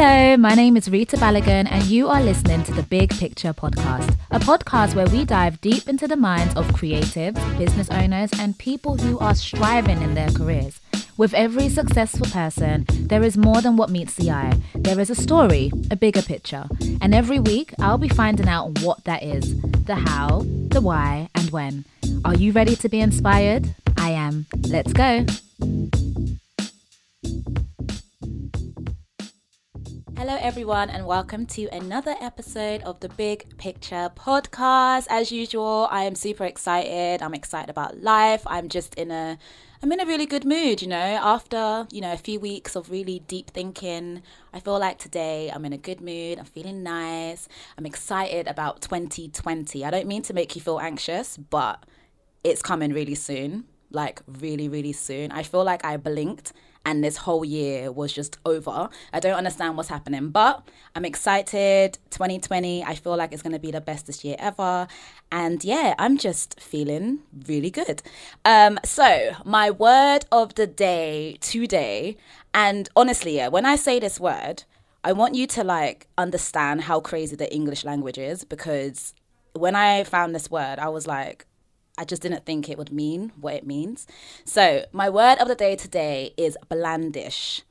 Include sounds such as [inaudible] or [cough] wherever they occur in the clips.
Hello, my name is Rita Balogun, and you are listening to the Big Picture Podcast, a podcast where we dive deep into the minds of creatives, business owners, and people who are striving in their careers. With every successful person, there is more than what meets the eye. There is a story, a bigger picture. And every week, I'll be finding out what that is the how, the why, and when. Are you ready to be inspired? I am. Let's go. Hello, everyone, and welcome to another episode of the Big Picture Podcast. As usual, I am super excited. I'm excited about life. I'm just in a I'm in a really good mood, you know. After, you know, a few weeks of really deep thinking, I feel like today I'm in a good mood. I'm feeling nice. I'm excited about 2020. I don't mean to make you feel anxious, but it's coming really soon. Like, really, really soon. I feel like I blinked and this whole year was just over. I don't understand what's happening, but I'm excited. 2020, I feel like it's going to be the best this year ever. And yeah, I'm just feeling really good. Um, so, my word of the day today, and honestly, yeah, when I say this word, I want you to like understand how crazy the English language is because when I found this word, I was like, I just didn't think it would mean what it means. So, my word of the day today is blandish.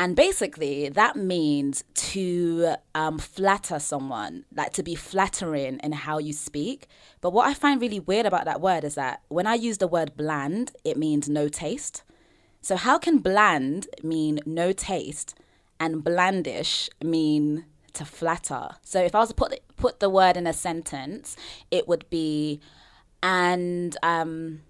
And basically, that means to um, flatter someone, like to be flattering in how you speak. But what I find really weird about that word is that when I use the word bland, it means no taste. So, how can bland mean no taste and blandish mean to flatter? So, if I was to put, put the word in a sentence, it would be and um,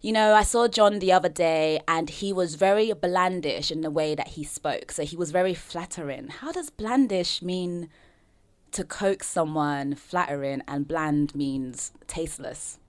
you know, I saw John the other day and he was very blandish in the way that he spoke. So he was very flattering. How does blandish mean to coax someone flattering and bland means tasteless?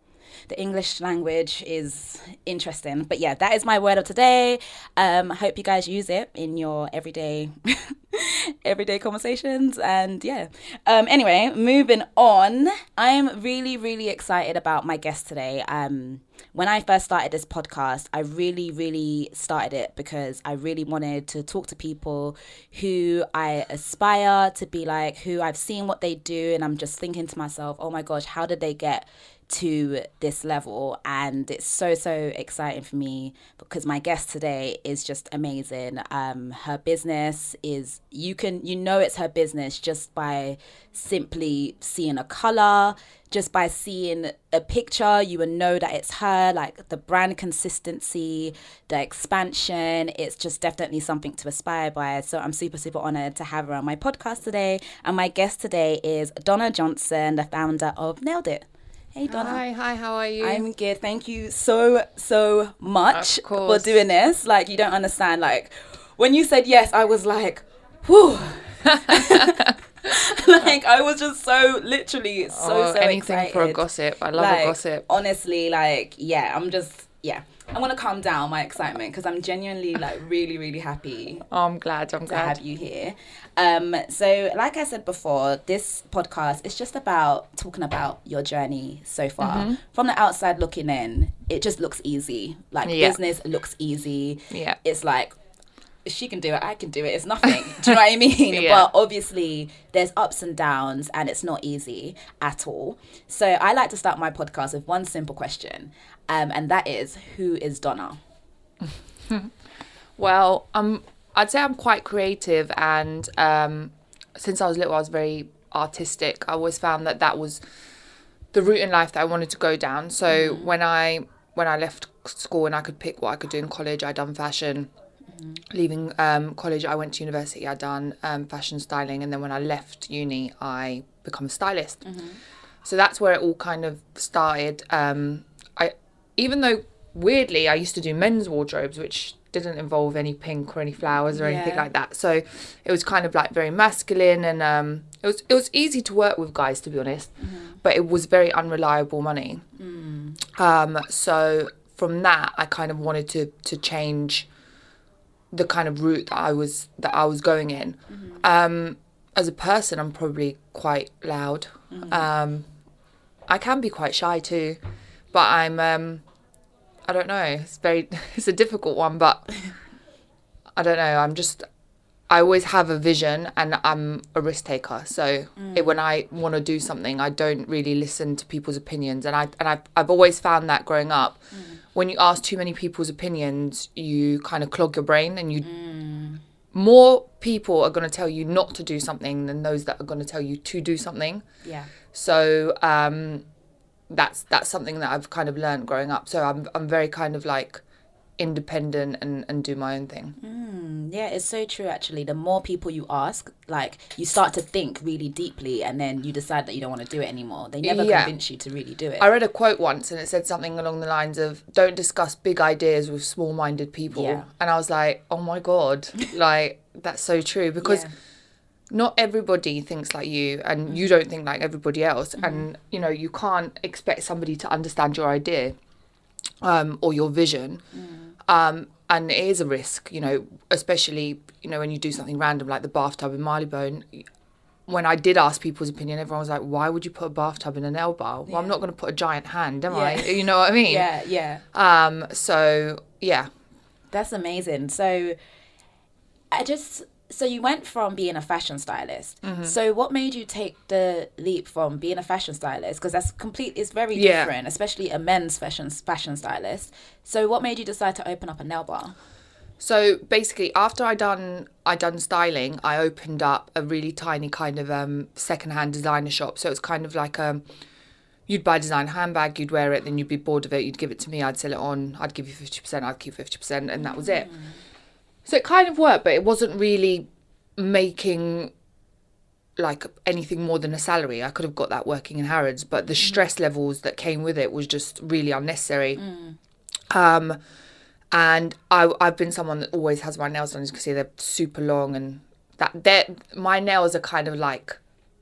The English language is interesting. But yeah, that is my word of today. Um, I hope you guys use it in your everyday [laughs] everyday conversations. And yeah. Um, anyway, moving on. I am really, really excited about my guest today. Um, when I first started this podcast, I really, really started it because I really wanted to talk to people who I aspire to be like, who I've seen what they do, and I'm just thinking to myself, oh my gosh, how did they get to this level and it's so so exciting for me because my guest today is just amazing. Um her business is you can you know it's her business just by simply seeing a color just by seeing a picture you will know that it's her like the brand consistency the expansion it's just definitely something to aspire by. So i'm super super honored to have her on my podcast today and my guest today is donna johnson the founder of nailed it Hey Donna. Hi, hi, how are you? I'm good. Thank you so, so much for doing this. Like, you don't understand. Like, when you said yes, I was like, whew. [laughs] like I was just so literally so oh, so anything excited. for a gossip. I love like, a gossip. Honestly, like yeah, I'm just yeah. I'm gonna calm down my excitement because I'm genuinely like really really happy. Oh, I'm glad. I'm to glad have you here. Um, so like I said before, this podcast is just about talking about your journey so far. Mm-hmm. From the outside looking in, it just looks easy. Like yeah. business looks easy. Yeah, it's like she can do it, I can do it. It's nothing. do you know what I [laughs] mean? yeah. But obviously, there's ups and downs, and it's not easy at all. So I like to start my podcast with one simple question, um, and that is, who is Donna? [laughs] well, um, I'd say I'm quite creative, and um, since I was little, I was very artistic. I always found that that was the route in life that I wanted to go down. So mm. when I when I left school and I could pick what I could do in college, I'd done fashion Mm-hmm. Leaving um, college, I went to university. I done um, fashion styling, and then when I left uni, I become a stylist. Mm-hmm. So that's where it all kind of started. Um, I even though weirdly I used to do men's wardrobes, which didn't involve any pink or any flowers or yeah. anything like that. So it was kind of like very masculine, and um, it was it was easy to work with guys, to be honest. Mm-hmm. But it was very unreliable money. Mm. Um, so from that, I kind of wanted to to change the kind of route that I was that I was going in. Mm-hmm. Um, as a person, I'm probably quite loud. Mm-hmm. Um, I can be quite shy too, but I'm. Um, I don't know. It's very. [laughs] It's a difficult one, but [laughs] I don't know. I'm just. I always have a vision and I'm a risk taker. So it, when I want to do something, I don't really listen to people's opinions. And I and I I've always found that growing up, when you ask too many people's opinions, you kind of clog your brain and you more people are going to tell you not to do something than those that are going to tell you to do something. Yeah. So um, that's that's something that I've kind of learned growing up. So I'm I'm very kind of like independent and, and do my own thing. Mm, yeah, it's so true actually. The more people you ask, like you start to think really deeply and then you decide that you don't want to do it anymore. They never Yeah. convince you to really do it. I read a quote once and it said something along the lines of don't discuss big ideas with small minded people. Yeah. And I was like, oh my God, [laughs] like that's so true because Yeah. not everybody thinks like you and you don't think like everybody else. And, you know, you can't expect somebody to understand your idea um, or your vision. Um, and it is a risk, you know, especially, you know, when you do something random like the bathtub in Marylebone. When I did ask people's opinion, everyone was like, why would you put a bathtub in an L bar? Well, I'm not going to put a giant hand, am I? [laughs] You know what I mean? Yeah, yeah. Um, so, yeah. That's amazing. So I just so you went from being a fashion stylist. Mm-hmm. So what made you take the leap from being a fashion stylist because that's complete it's very Yeah. different, especially a men's fashion fashion stylist. So what made you decide to open up a nail bar? So basically, after I done I done styling, I opened up a really tiny kind of um secondhand designer shop. So it's kind of like um you'd buy a design handbag, you'd wear it, then you'd be bored of it, you'd give it to me, I'd sell it on, I'd give you fifty percent, I'd keep fifty percent, and that was it. So it kind of worked, but it wasn't really making like anything more than a salary. I could have got that working in Harrods, but the stress levels that came with it was just really unnecessary. Um, and I I've been someone that always has my nails done. As you can see, they're super long, and that they my nails are kind of like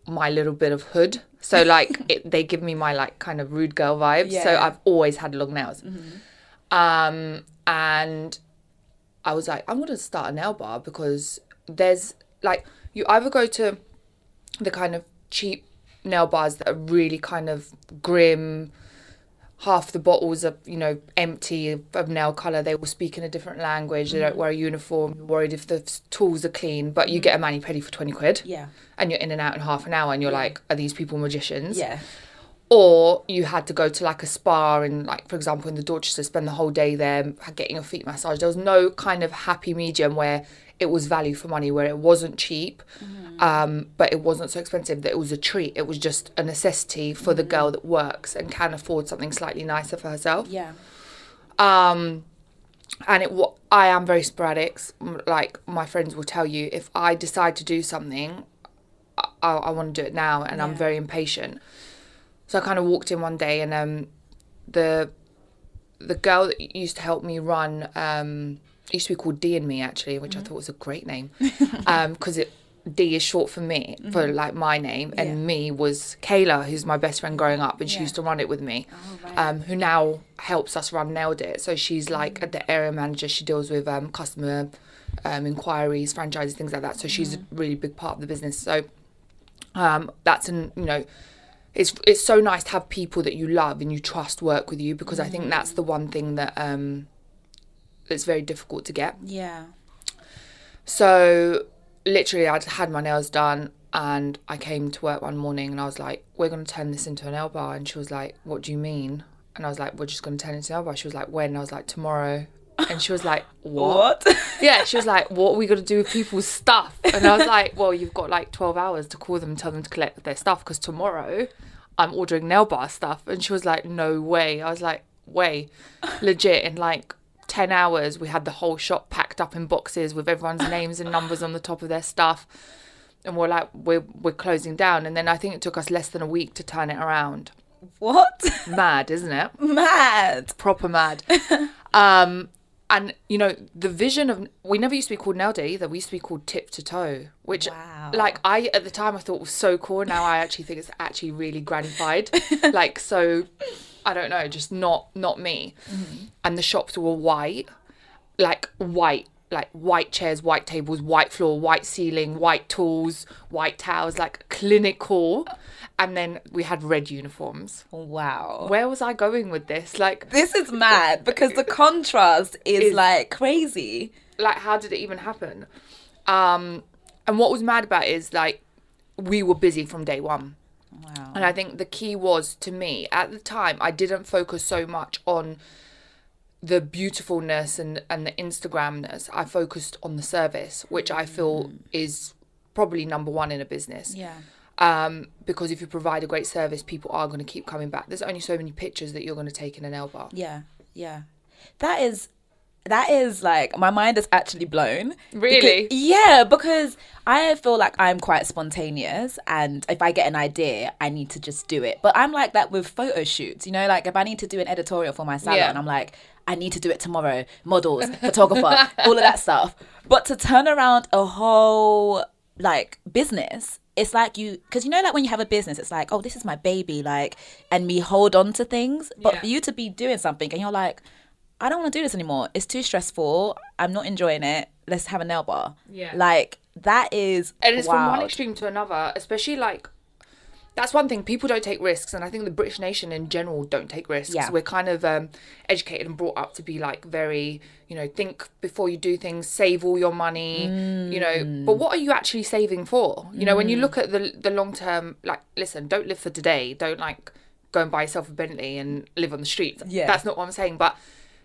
my little bit of hood. So [laughs] like it, they give me my like kind of rude girl vibes. So I've always had long nails. Um, and I was like, I'm gonna start a nail bar because there's like you either go to the kind of cheap nail bars that are really kind of grim. Half the bottles are, you know, empty of, nail color. They will speak in a different language. They don't mm. wear a uniform. You're worried if the tools are clean, but you mm. get a mani pedi for twenty quid, Yeah. and you're in and out in half an hour. And you're like, are these people magicians? Yeah. Or you had to go to like a spa and like for example in the Dorchester spend the whole day there getting your feet massaged. There was no kind of happy medium where it was value for money where it wasn't cheap um, but it wasn't so expensive that it was a treat. It was just a necessity for the girl that works and can afford something slightly nicer for herself. Yeah. um and it I am very sporadic. Like my friends will tell you if I decide to do something I, I, I want to do it now and I'm very impatient so I kind of walked in one day and um the the girl that used to help me run um used to be called D and me actually which I thought was a great name [laughs] um because it D is short for me for like my name and Yeah. me was Kayla who's my best friend growing up and she Yeah. used to run it with me Oh, right. um, who now helps us run Nailed It. So she's like the area manager. She deals with um, customer um, inquiries, franchises, things like that. So she's a really big part of the business. So um, that's an you know, it's it's so nice to have people that you love and you trust work with you because I think that's the one thing that um, that's very difficult to get. yeah. So literally, I'd had my nails done and I came to work one morning and I was like, we're going to turn this into a nail bar. And she was like, what do you mean? And I was like, we're just going to turn it into a nail bar. She was like, when? I was like, tomorrow. And she was like, [laughs] what? [laughs] Yeah, she was like, what are we going to do with people's stuff? And I was like, well, you've got like 12 hours to call them tell them to collect their stuff because tomorrow I'm ordering nail bar stuff. And she was like, no way. I was like, way. Legit. In like 10 hours, we had the whole shop packed up in boxes with everyone's names and numbers on the top of their stuff. And we're like, we're, we're closing down. And then I think it took us less than a week to turn it around. What? Mad, isn't it? [laughs] Mad. proper mad. [laughs] um, and you know the vision of we never used to be called nail day either. We used to be called tip to toe, which Wow. like I at the time I thought was so cool. Now I actually think it's actually really gratified. [laughs] like so, I don't know, just not not me. Mm-hmm. And the shops were white, like white. Like white chairs, white tables, white floor, white ceiling, white tools, white towels, like clinical. And then we had red uniforms. Wow. Where was I going with this? Like, This is mad because the contrast is Is- like crazy. like how did it even happen um and what was mad about it is like we were busy from day one. Wow. And I think the key was to me at the time, I didn't focus so much on the beautifulness and, and the Instagramness. I focused on the service, which I feel is probably number one in a business. Yeah. Um, because if you provide a great service, people are going to keep coming back. There's only so many pictures that you're going to take in an nail bar. Yeah. Yeah. That is that is like my mind is actually blown. Really? Because- yeah, because I feel like I'm quite spontaneous and if I get an idea, I need to just do it. But I'm like that with photo shoots, you know, like if I need to do an editorial for my salon, Yeah. I'm like, I need to do it tomorrow. Models, photographer, all of that stuff. But to turn around a whole like business it's like you because you know like when you have a business it's like oh this is my baby like and we hold on to things but Yeah. for you to be doing something and you're like i don't want to do this anymore it's too stressful i'm not enjoying it let's have a nail bar Yeah. like that is and it's from one extreme to another especially like that's one thing people don't take risks and i think the british nation in general don't take risks Yeah. we're kind of um, educated and brought up to be like very you know think before you do things save all your money you know Mm. but what are you actually saving for you know when you look at the the long term like listen don't live for today don't like go and buy yourself a bentley and live on the streets Yeah. that's not what i'm saying but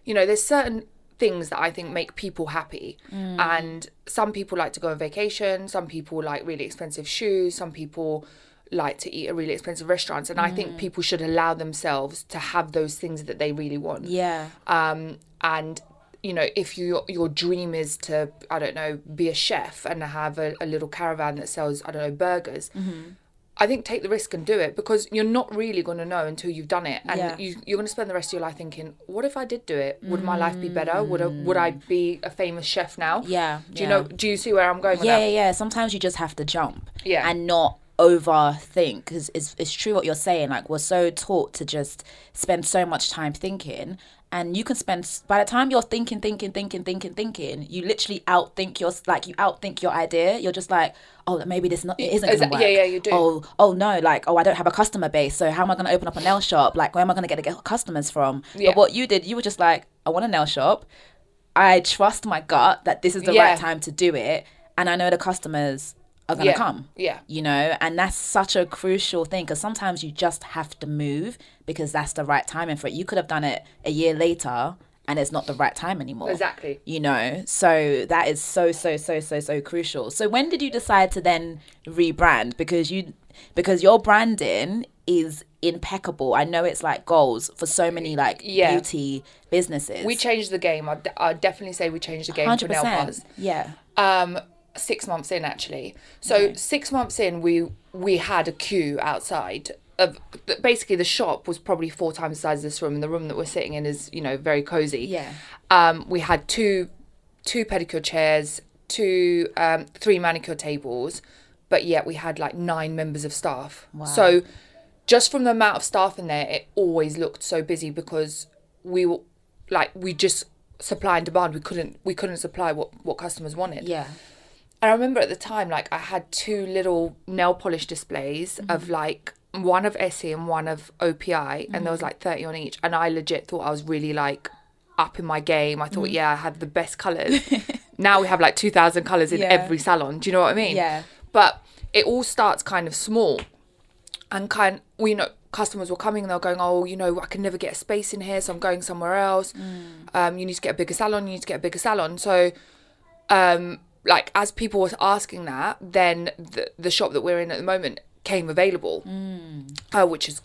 you know there's certain things that i think make people happy Mm. and some people like to go on vacation some people like really expensive shoes some people like to eat at really expensive restaurants and i Mm. think people should allow themselves to have those things that they really want yeah um, and you know if you, your dream is to i don't know be a chef and have a, a little caravan that sells i don't know burgers Mm-hmm. i think take the risk and do it because you're not really going to know until you've done it and Yeah. you, you're going to spend the rest of your life thinking what if i did do it would my life be better would I, would i be a famous chef now yeah do you know do you see where i'm going with yeah, that yeah, yeah. Sometimes you just have to jump. Yeah. And not overthink because it's, it's true what you're saying. Like, we're so taught to just spend so much time thinking. And you can spend, by the time you're thinking, thinking, thinking, thinking, thinking, you literally outthink your, like, you outthink your idea. You're just like, oh, maybe this not, it isn't going to work. yeah, yeah, you do. Oh, oh no, like, oh, I don't have a customer base. So how am I going to open up a nail shop? Like, where am I going to get, get customers from? Yeah. But what you did, you were just like, I want a nail shop. I trust my gut that this is the Yeah. right time to do it, and I know the customers are gonna Yeah. come. Yeah. you know, and that's such a crucial thing because sometimes you just have to move because that's the right timing for it. You could have done it a year later, and it's not the right time anymore. Exactly. You know, so that is so so so so so crucial. So when did you decide to then rebrand? Because you because your branding is impeccable. I know it's like goals for so many like Yeah. beauty businesses. we changed the game i'd, I'd definitely say we changed the game for hundred nail bars. Yeah. um six months in actually so six months in we we had a queue outside of basically the shop was probably four times the size of this room and the room that we're sitting in is you know very cozy Yeah. um we had two two pedicure chairs two um three manicure tables but yet we had like nine members of staff Wow. so just from the amount of staff in there it always looked so busy because we were like we just supply and demand we couldn't we couldn't supply what what customers wanted Yeah. And I remember at the time, like I had two little nail polish displays of like one of Essie and one of OPI, and there was like thirty on each. And I legit thought I was really like up in my game. I thought, yeah, I had the best colors. [laughs] now we have like two thousand colors in Yeah. every salon. Do you know what I mean? Yeah. But it all starts kind of small, and kind we know customers were coming and they were going, oh, you know, I can never get a space in here, so I'm going somewhere else. Um, you need to get a bigger salon. You need to get a bigger salon. So um like as people was asking that then the, the shop that we're in at the moment came available. Uh, which is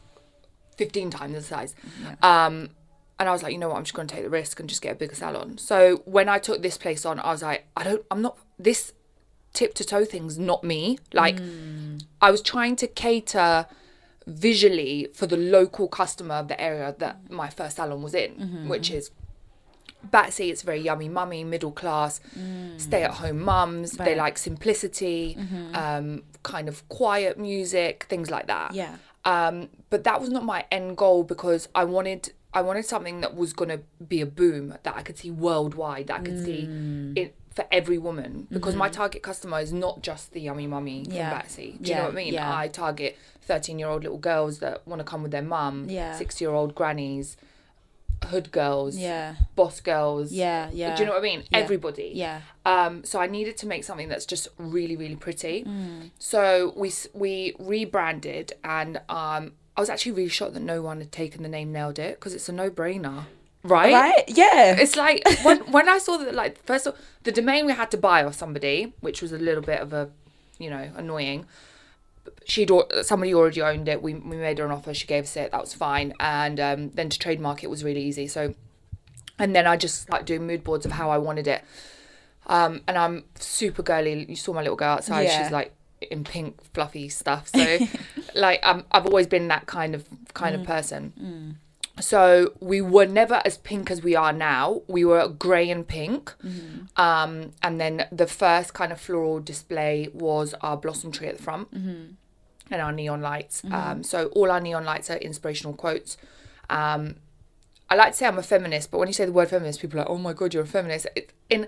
15 times the size. Um and i was like you know what? I'm just going to take the risk and just get a bigger salon. So when i took this place on i was like i don't i'm not this tip to toe thing's not me. Like i was trying to cater visually for the local customer of the area that my first salon was in which is Battersea, it's very yummy mummy, middle class, stay at home mums. They like simplicity, um, kind of quiet music, things like that. Yeah. Um, but that was not my end goal because I wanted I wanted something that was gonna be a boom that I could see worldwide, that I could see Mm. it for every woman. Because my target customer is not just the yummy mummy Mm-hmm. Yeah. from Battersea. Do you Yeah, know what I mean? yeah. I target thirteen year old little girls that want to come with their mum, Yeah. six year old grannies hood girls, Yeah. boss girls. Yeah. Yeah. Do you know what I mean? Yeah. Everybody. Yeah. Um, so I needed to make something that's just really, really pretty. Mm. So we we rebranded, and um, I was actually really shocked that no one had taken the name Nailed It because it's a no brainer, right? Right? Yeah. It's like when when I saw that, like first of all, the domain we had to buy off somebody, which was a little bit of a, you know, annoying. She'd somebody already owned it. We we made her an offer. She gave us it. That was fine. And um, then to trademark it was really easy. So, and then I just started doing mood boards of how I wanted it. Um, and I'm super girly. You saw my little girl outside. Yeah. She's like in pink fluffy stuff. So, [laughs] like I'm, I've always been that kind of kind Mm. of person. So we were never as pink as we are now. We were grey and pink. Mm-hmm. Um, and then the first kind of floral display was our blossom tree at the front Mm-hmm. And our neon lights. Um, so all our neon lights are inspirational quotes. Um, I like to say I'm a feminist, but when you say the word feminist, people are like, "Oh my god, you're a feminist." It, in,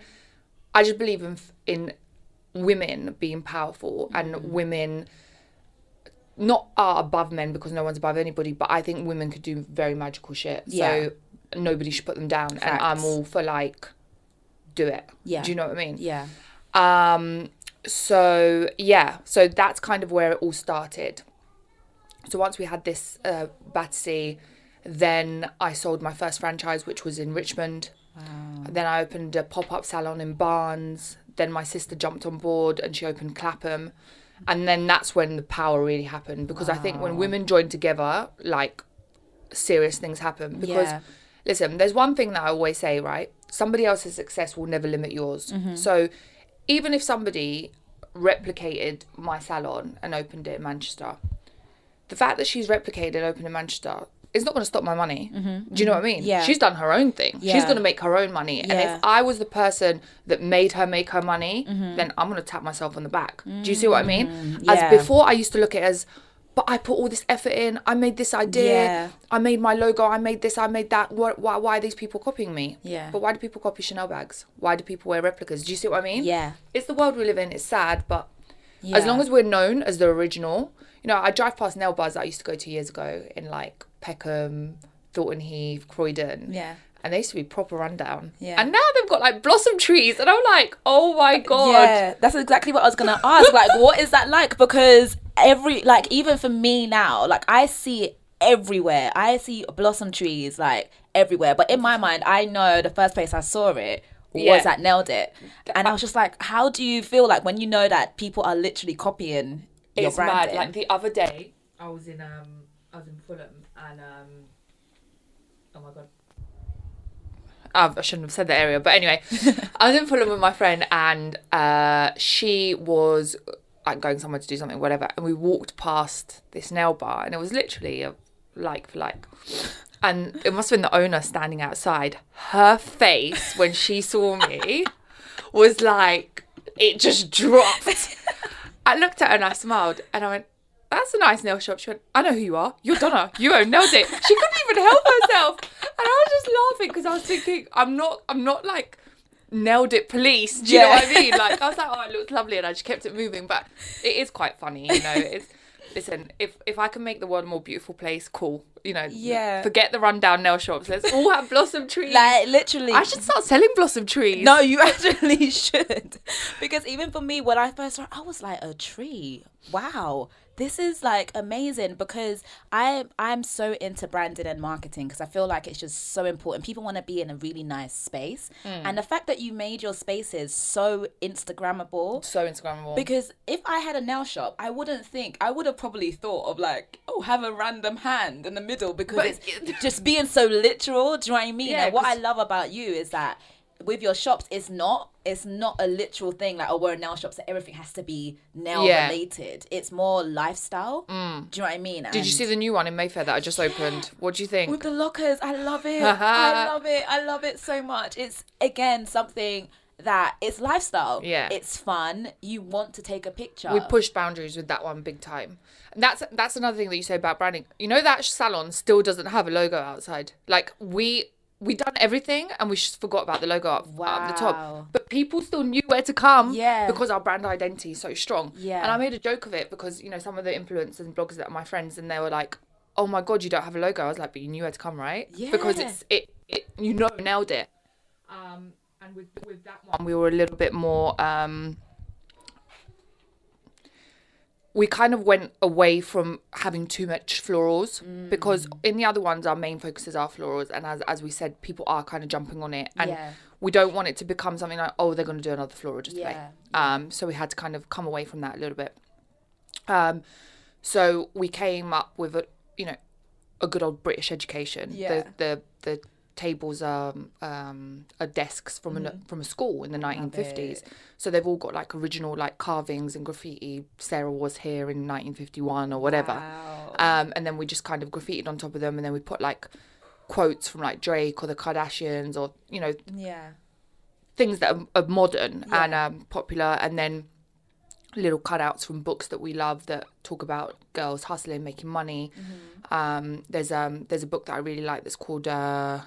I just believe in in women being powerful and Mm. women not are above men because no one's above anybody, but I think women could do very magical shit. Yeah. So nobody should put them down, and I'm all for like, do it. Yeah. Do you know what I mean? Yeah. Um, so yeah, so that's kind of where it all started. So once we had this uh, Battersea, then I sold my first franchise, which was in Richmond. Then I opened a pop up salon in Barnes. Then my sister jumped on board and she opened Clapham. And then that's when the power really happened because I think when women join together, like serious things happen. Because Yeah. listen, there's one thing that I always say, right? Somebody else's success will never limit yours. Mm-hmm. So even if somebody replicated my salon and opened it in Manchester, the fact that she's replicated and opened in Manchester is not going to stop my money. Do you know what I mean? Mm-hmm. Yeah. She's done her own thing. Yeah. She's going to make her own money. And if I was the person that made her make her money, then I'm going to tap myself on the back. Do you see what I mean? Mm-hmm. Yeah. As before, I used to look at it as, but I put all this effort in. I made this idea. Yeah. I made my logo. I made this. I made that. What, why, why are these people copying me? Yeah. But why do people copy Chanel bags? Why do people wear replicas? Do you see what I mean? Yeah. It's the world we live in. It's sad, but Yeah. as long as we're known as the original, you know, I drive past nail bars that I used to go to years ago in like Peckham, Thornton Heath, Croydon. Yeah. And they used to be proper rundown. Yeah. And now they've got like blossom trees. And I'm like, oh my God. Yeah, that's exactly what I was gonna [laughs] ask. Like, what is that like? Because every like, even for me now, like I see it everywhere. I see blossom trees like everywhere. But in my mind, I know the first place I saw it was Yeah. at Nailed It, and I was just like, how do you feel like when you know that people are literally copying your It's mad. branding? Like the other day, I was in um, I was in Fulham, and um, oh my god, uh, I shouldn't have said that area, but anyway, [laughs] I was in Fulham with my friend, and uh, she was like going somewhere to do something, whatever, and we walked past this nail bar, and it was literally a like for like. And it must have been the owner standing outside. Her face when she saw me was like, it just dropped. [laughs] I looked at her and I smiled and I went, That's a nice nail shop. She went, I know who you are. You're Donna. You own nailed it. She couldn't even help herself. And I was just laughing because I was thinking, I'm not I'm not like nailed it police. Do you know what I mean? Like I was like, Oh, it looks lovely and I just kept it moving. But it is quite funny, you know. It's listen, if if I can make the world a more beautiful place, cool. You know, Yeah. Forget the rundown nail shops. Let's all have blossom trees. like literally. I should start selling blossom trees. No, you [laughs] actually should. Because even for me, when I first saw it, I was like, a tree. Wow. This is like amazing because I I'm so into branding and marketing because I feel like it's just so important. People want to be in a really nice space, hmm. and the fact that you made your spaces so Instagrammable. So Instagrammable. Because if I had a nail shop, I wouldn't think I would have probably thought of like, oh, have a random hand in the middle because But it's [laughs] just being so literal. Do you know what I mean? Yeah, and what I love about you is that with your shops, it's not it's not a literal thing like oh we're a nail shop so everything has to be nail Yeah. related. It's more lifestyle. Mm. Do you know what I mean? Did you see the new one in Mayfair that I just opened? What do you think? with the lockers? I love it. [laughs] I love it. I love it so much. It's again something that it's lifestyle. Yeah. It's fun. You want to take a picture. we pushed boundaries with that one big time. And that's that's another thing that you say about branding. You know that salon still doesn't have a logo outside. Like we we done everything and we just forgot about the logo up, up the top. But people still knew where to come Yeah. because our brand identity is so strong. Yeah. And I made a joke of it because, you know, some of the influencers and bloggers that are my friends and they were like, Oh my god, you don't have a logo. I was like, but you knew where to come, right? Yeah. Because it's it it, you know nailed it. Um, and with with that one, we were a little bit more. Um, we kind of went away from having too much florals because in the other ones our main focuses are florals. And as, as we said people are kind of jumping on it. And Yeah. we don't want it to become something like oh they're going to do another floral display Yeah, um so we had to kind of come away from that a little bit. Um so we came up with a you know a good old british education. Yeah. the the the tables are um are desks from a from a school in the 1950s Mm-hmm. so they've all got like original like carvings and graffiti sarah was here in 1951 or whatever Wow. um, and then we just kind of graffitied on top of them, and then we put like quotes from like Drake or the Kardashians or you know yeah. things that are, are modern Yeah. and um, popular, and then little cutouts from books that we love that talk about girls hustling, making money. Mm-hmm. Um, there's um there's a book that I really like that's called uh,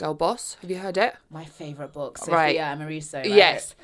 Girl Boss. Have you heard it? My favorite book, Right. Sophia Amoruso. Right? Yes.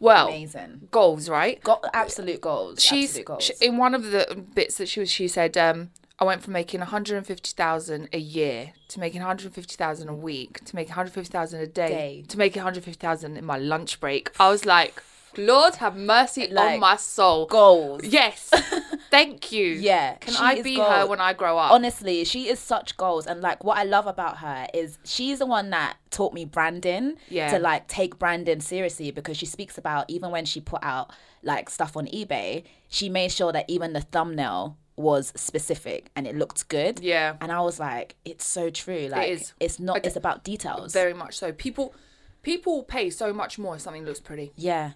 Well, Amazing. goals, right? Got absolute goals. she's absolute goals. she, in one of the bits that she was she said um I went from making 150,000 a year to making 150,000 a week to making 150,000 a day, Day. to making 150,000 in my lunch break. I was like, Lord have mercy Like, on my soul. goals. Yes. [laughs] Thank you. Yeah, Can I be gold. her when I grow up? Honestly, she is such goals. And like what I love about her is she's the one that taught me branding Yeah. to like take branding seriously because she speaks about even when she put out like stuff on eBay, she made sure that even the thumbnail was specific and it looked good. Yeah. And I was like, it's so true. Like is. it's not Like, it's about details. Very much so. People people pay so much more if something looks pretty. yeah.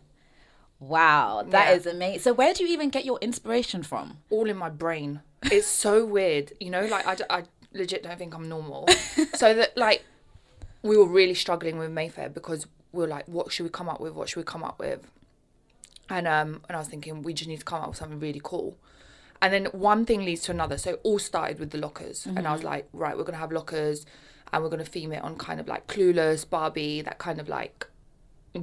Wow, that Yeah. is amazing. So where do you even get your inspiration from? all in my brain. It's so weird, you know. Like I, I legit don't think I'm normal. [laughs] so that like we were really struggling with Mayfair because we were like, what should we come up with? What should we come up with? And um, and I was thinking we just need to come up with something really cool. And then one thing leads to another. So it all started with the lockers, and I was like, right, we're gonna have lockers, and we're gonna theme it on kind of like Clueless, Barbie, that kind of like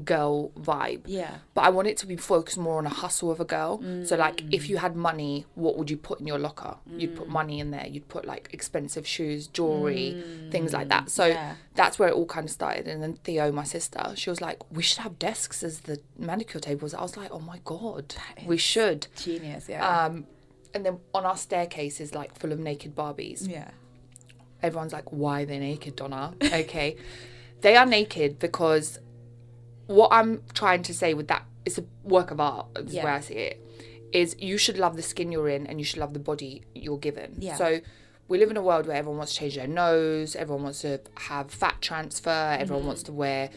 girl vibe Yeah. but I want it to be focused more on a hustle of a girl. So like if Mm. you had money, what would you put in your locker? You'd put money in there. You'd put like expensive shoes, jewelry, things like that. So Mm. Yeah. that's where it all kind of started. And then Theo, my sister, she was like, "We should have desks as the manicure tables." I was like, "Oh my god, we should." Genius, yeah. Um, and then on our staircase is like full of naked Barbies yeah. everyone's like, why are they naked, Donna? [laughs] Okay. they are naked because what I'm trying to say with that is a work of art, is Yeah. where I see it, is you should love the skin you're in and you should love the body you're given. Yeah. So we live in a world where everyone wants to change their nose, everyone wants to have fat transfer, Mm-hmm. everyone wants to wear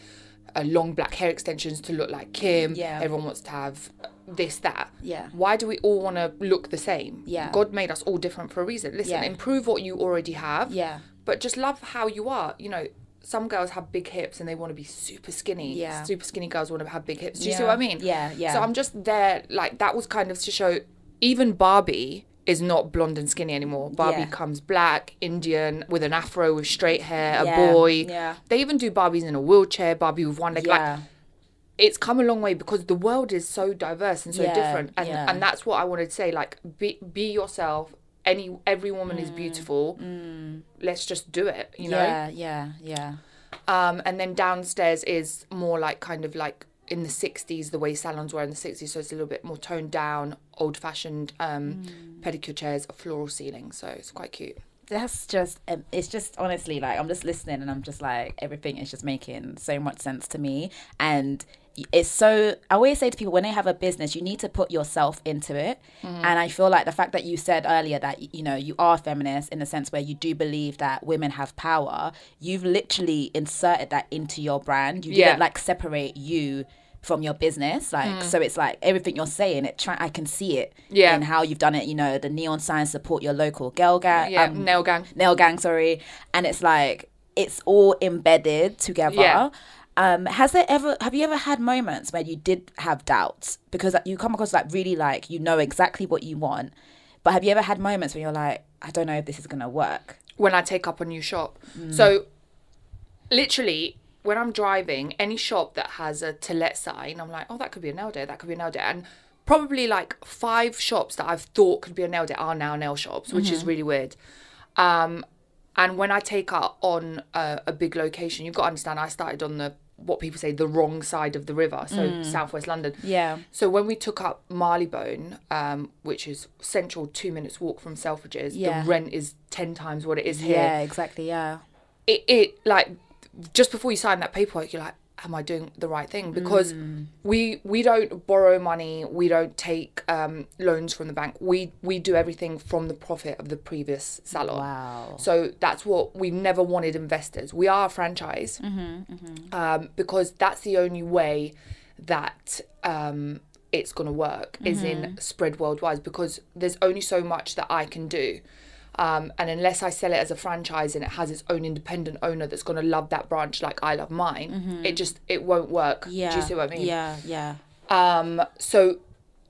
uh, long black hair extensions to look like Kim, Yeah. everyone wants to have this, that. Yeah. Why do we all want to look the same? Yeah. God made us all different for a reason. Listen, Yeah. improve what you already have Yeah. but just love how you are. You know, some girls have big hips and they want to be super skinny. Yeah. Super skinny girls want to have big hips. Do you see what I mean? Yeah, yeah. So I'm just there, like, that was kind of to show even Barbie is not blonde and skinny anymore. Barbie Yeah. comes black, Indian, with an afro, with straight hair, a Yeah, boy. yeah. They even do Barbies in a wheelchair, Barbie with one leg. Like, Yeah. it's come a long way because the world is so diverse and so Yeah, different and yeah. and that's what I wanted to say like be be yourself any every woman Mm, is beautiful let's just do it you know yeah, yeah, yeah. um and then downstairs is more like kind of like in the 60s the way salons were in the 60s so it's a little bit more toned down old fashioned um Mm. pedicure chairs a floral ceiling so it's quite cute That's just, um, it's just honestly like, I'm just listening and I'm just like, everything is just making so much sense to me. And it's so, I always say to people, when they have a business, you need to put yourself into it. And I feel like the fact that you said earlier that, you know, you are feminist in the sense where you do believe that women have power, you've literally inserted that into your brand. You Yeah. didn't like separate you from your business like so it's like everything you're saying it try i can see it Yeah. and how you've done it you know the neon signs support your local girl gang yeah um, nail gang nail gang sorry and it's like it's all embedded together Yeah. um has there ever have you ever had moments where you did have doubts because you come across like really like you know exactly what you want but have you ever had moments where you're like i don't know if this is gonna work when I take up a new shop. Mm. So, literally, when I'm driving, any shop that has a to let sign, I'm like, oh, that could be a nail day, that could be a nail day. And probably like five shops that I've thought could be a nail day are now nail shops, which Mm-hmm. is really weird. Um, And when I take up on a, a big location, you've got to understand. I started on the what people say the wrong side of the river, so Mm. southwest London. Yeah. So when we took up Marylebone, um, which is central, two minutes walk from Selfridges, Yeah. the rent is ten times what it is here. Yeah, exactly. Yeah. It, it like just before you sign that paperwork, you're like, am I doing the right thing? Because Mm. we we don't borrow money, we don't take um, loans from the bank. We we do everything from the profit of the previous salon. Wow. So that's what we've never wanted investors. We are a franchise Um, because that's the only way that um, it's going to work is in spread worldwide because there's only so much that I can do. Um, and unless I sell it as a franchise and it has its own independent owner that's going to love that branch like I love mine, it just it won't work. Yeah. Do you see what I mean? Yeah. Yeah. Um, so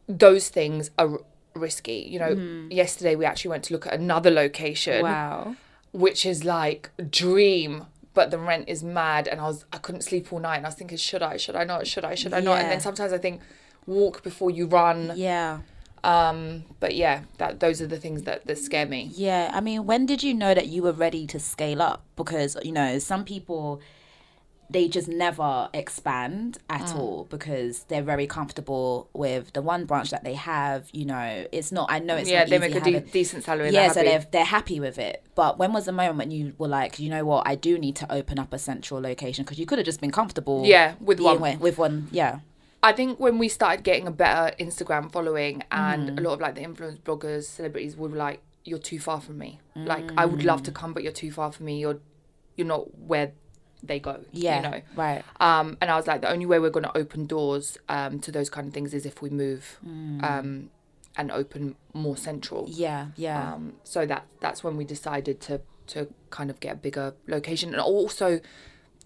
those things are risky. You know, yesterday we actually went to look at another location Wow. which is like dream but the rent is mad and i was i couldn't sleep all night and i was thinking should i should i not should i should i not and then sometimes i think walk before you run Yeah. Um but yeah that those are the things that that scare me Yeah, I mean, when did you know that you were ready to scale up? Because you know, some people they just never expand at Mm. all because they're very comfortable with the one branch that they have. You know, it's not. I know it's yeah they make a de- decent salary yeah they're so they're they're happy with it. But when was the moment when you were like, you know what, I do need to open up a central location because you could have just been comfortable. Yeah, with one. With, with one, yeah. I think when we started getting a better Instagram following and Mm. a lot of like the influence bloggers, celebrities would like, You're too far from me. Like I would love to Mm. come but you're too far from me. You're you're not where they go. Yeah, You know. right. Um, and I was like, the only way we're going to open doors um, to those kind of things is if we move Mm. um, and open more central. Yeah, yeah. Um, so that that's when we decided to to kind of get a bigger location and also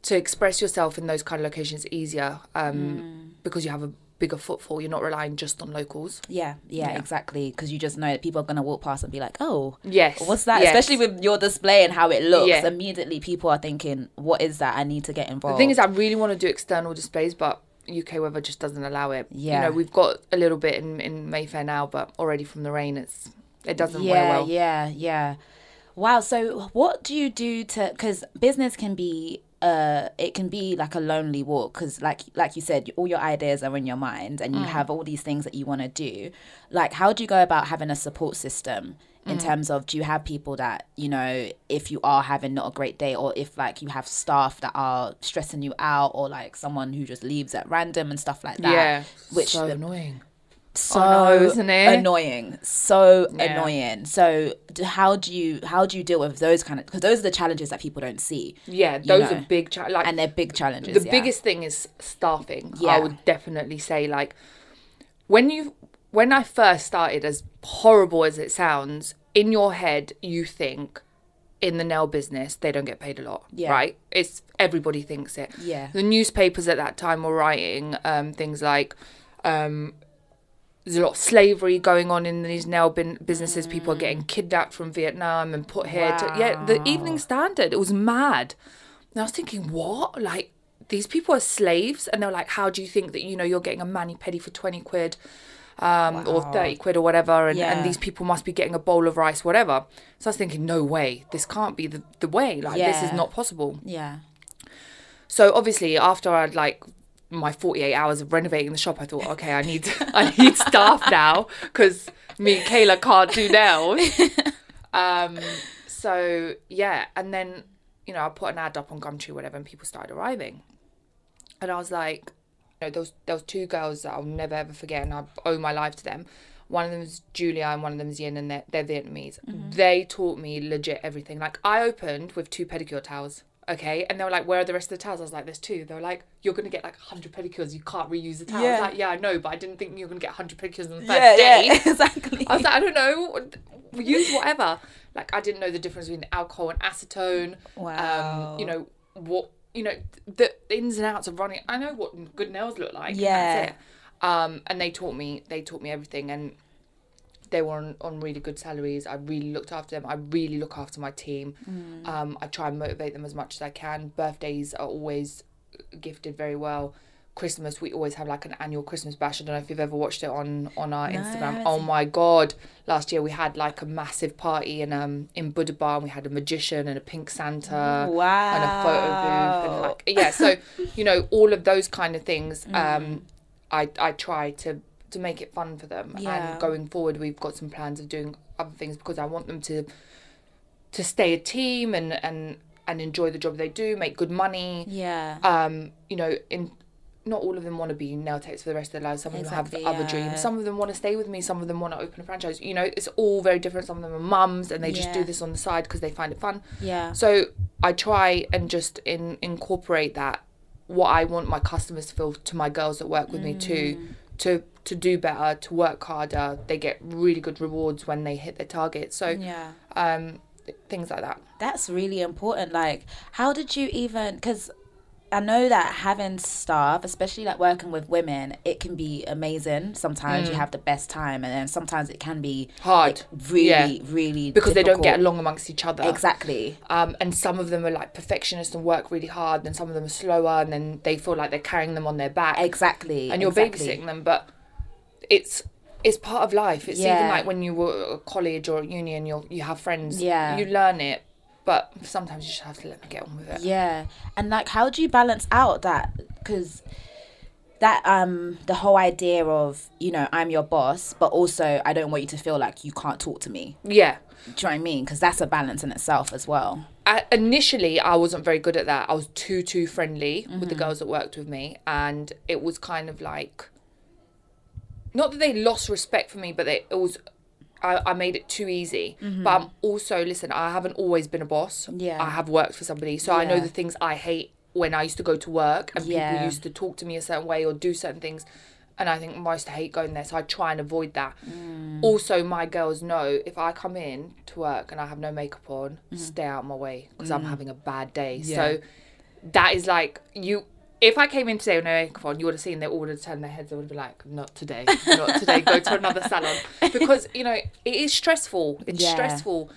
to express yourself in those kind of locations easier um, Mm. Because you have a bigger footfall. You're not relying just on locals. Yeah, yeah, Yeah. exactly. Because you just know that people are gonna walk past and be like, "Oh, Yes. what's that?" yes. Especially with your display and how it looks. Yeah. Immediately, people are thinking, "What is that? I need to get involved." The thing is, I really want to do external displays, but UK weather just doesn't allow it. Yeah. You know, we've got a little bit in, in Mayfair now, but already from the rain, it's it doesn't yeah, wear well. yeah, yeah. Wow. So, what do you do to? Because business can be, uh, it can be like a lonely walk. Because, like, like you said, all your ideas are in your mind, and you Mm. have all these things that you want to do. Like, how do you go about having a support system? Mm. In terms of, do you have people that you know, if you are having not a great day, or if like you have staff that are stressing you out, or like someone who just leaves at random and stuff like that? Yeah, which so the- annoying. So Oh, no, isn't it? annoying so Yeah. annoying so how do you how do you deal with those kind of because those are the challenges that people don't see Yeah, those know. are big. Cha- like and they're big challenges the yeah. biggest thing is staffing. Yeah. I would definitely say like when you when I first started, as horrible as it sounds, in your head you think in the nail business they don't get paid a lot, Yeah. right? It's everybody thinks it. Yeah. The newspapers at that time were writing um, things like. Um, there's a lot of slavery going on in these nail bin- businesses. People are getting kidnapped from Vietnam and put here. To, yeah, the Evening Standard. It was mad. And I was thinking, what? Like, these people are slaves? And they're like, how do you think that, you know, you're getting a mani pedi for 20 quid um, or 30 quid or whatever? And, Yeah. and these people must be getting a bowl of rice, whatever. So I was thinking, no way. This can't be the, the way. Like, this is not possible. yeah So obviously, after I'd like my 48 hours of renovating the shop, I thought, okay, I need I need staff now because me and Kayla can't do nails. [laughs] Um, so yeah, and then you know I put an ad up on Gumtree, whatever, and people started arriving, and I was like, you know, there was two girls that I'll never ever forget, and I owe my life to them. One of them is Julia and one of them is Yin, and they're, they're Vietnamese. They taught me legit everything. Like I opened with two pedicure towels, okay, and they were like, "Where are the rest of the towels?" I was like, "There's two. They were like, "You're gonna get like hundred pedicures. You can't reuse the towel." I Yeah. was like, "Yeah, I know, but I didn't think you were gonna get hundred pedicures on the first yeah day." yeah [laughs] exactly I was like, I don't know, use whatever. Like, I didn't know the difference between alcohol and acetone. Wow. Um, you know what? You know the ins and outs of running. I know what good nails look like. Yeah. That's it. Um, and they taught me. They taught me everything, and they were on, on really good salaries. I really looked after them. I really look after my team. Mm. Um, I try and motivate them as much as I can. Birthdays are always gifted very well. Christmas, we always have like an annual Christmas bash. I don't know if you've ever watched it on on our No, Instagram. Oh my god! Last year we had like a massive party in um in Buddha Bar. And we had a magician and a pink Santa wow. and a photo booth and like yeah. So you know all of those kind of things. [laughs] Mm. Um, I I try to to make it fun for them. Yeah. And going forward, we've got some plans of doing other things because I want them to to stay a team and and and enjoy the job they do, make good money. yeah. Um, you know, in not all of them want to be nail techs for the rest of their lives. Some of Exactly, them have other yeah. dreams. Some of them want to stay with me. Some of them want to open a franchise. You know, it's all very different. Some of them are mums and they just do this on the side because they find it fun. yeah. So I try and just in incorporate that what I want my customers to feel to my girls that work with me Mm. too, to to do better, to work harder. They get really good rewards when they hit their targets. So yeah. um, th- things like that. That's really important. Like, how did you even? Because I know that having staff, especially like working with women, it can be amazing. Sometimes you have the best time, and then sometimes it can be Mm. Hard, like, really, yeah. really because they don't get along amongst each other. Exactly. Um, and some of them are like perfectionists and work really hard, and some of them are slower, and then they feel like they're carrying them on their back, Exactly. and you're exactly. babysitting them. But it's it's part of life. It's even like when you were at college or at uni and you you have friends. Yeah. you learn it, but sometimes you just have to let them get on with it. Yeah, and like, how do you balance out that? Because that um the whole idea of you know I'm your boss, but also I don't want you to feel like you can't talk to me. Yeah. Do you know what I mean? Because that's a balance in itself as well. I, initially I wasn't very good at that. I was too too friendly with the Mm-hmm. girls that worked with me, and it was kind of like, not that they lost respect for me, but they, it was. I, I made it too easy. But I'm also listen. I haven't always been a boss. Mm-hmm. Yeah. I have worked for somebody, so I know the things I hate when I used to go to work and Yeah. people used to talk to me a certain way or do certain things. And I think most hate going there, so I try and avoid that. Mm. Also, my girls know if I come in to work and I have no makeup on, stay out of my way because I'm having a bad day. Mm. Yeah. So that is like you. If I came in today with no makeup on, you would have seen they all would have turned their heads. They would have been like, "Not today, not today. Go to another salon." [laughs] Because you know it is stressful. It's Yeah. stressful.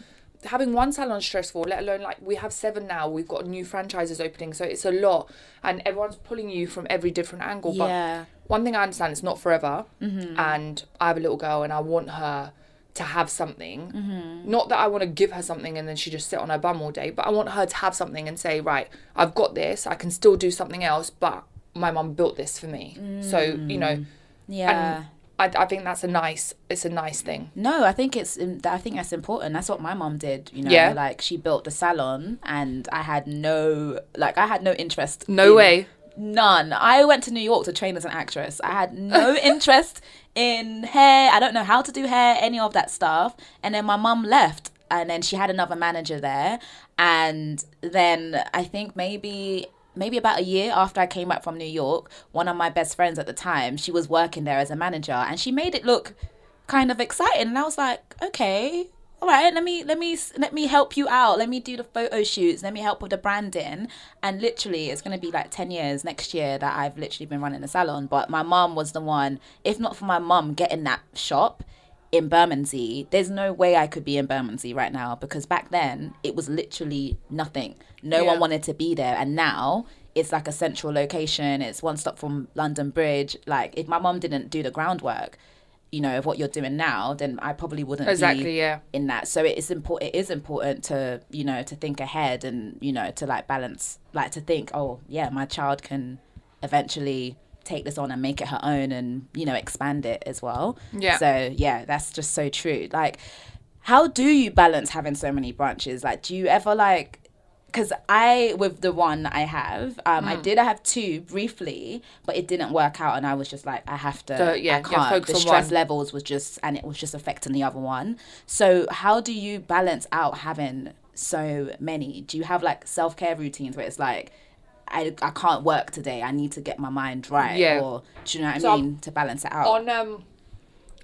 Having one salon is stressful. Let alone like we have seven now. We've got new franchises opening, so it's a lot, and everyone's pulling you from every different angle. But one thing I understand it's not forever, mm-hmm. and I have a little girl, and I want her to have something. Mm-hmm. Not that I want to give her something and then she just sit on her bum all day, but I want her to have something and say, right, I've got this. I can still do something else, but my mum built this for me. So you know, mm. Yeah. I, I think that's a nice. It's a nice thing. No, I think it's I think that's important. That's what my mom did. You know, Yeah. like she built the salon, and I had no like I had no interest. No in- way. None. I went to New York to train as an actress. I had no [laughs] interest in hair. I don't know how to do hair, any of that stuff. And then my mum left, and then she had another manager there. And then I think maybe maybe about a year after I came back from New York, one of my best friends at the time, she was working there as a manager, and she made it look kind of exciting. And I was like, okay, all right, let me let me let me help you out. Let me do the photo shoots. Let me help with the branding. And literally, it's gonna be like ten years next year that I've literally been running a salon. But my mum was the one. If not for my mum getting that shop in Bermondsey, there's no way I could be in Bermondsey right now because back then it was literally nothing. No Yeah. one wanted to be there, and now it's like a central location. It's one stop from London Bridge. Like if my mum didn't do the groundwork, you know, of what you're doing now, then I probably wouldn't Exactly. be Yeah. in that. So it is important. It is important to you know to think ahead and you know to like balance, like to think, oh yeah, my child can eventually take this on and make it her own and you know expand it as well. Yeah. So yeah, that's just so true. Like, how do you balance having so many branches? Like, do you ever like? Because I, with the one I have, um, Mm. I did have two briefly, but it didn't work out, and I was just like, I have to. So, yeah, I can't. focus the stress one. levels was just, and it was just affecting the other one. So, how do you balance out having so many? Do you have like self care routines where it's like, I, I can't work today. I need to get my mind right. Yeah. Or do you know what I So I'm- mean? To balance it out. On um,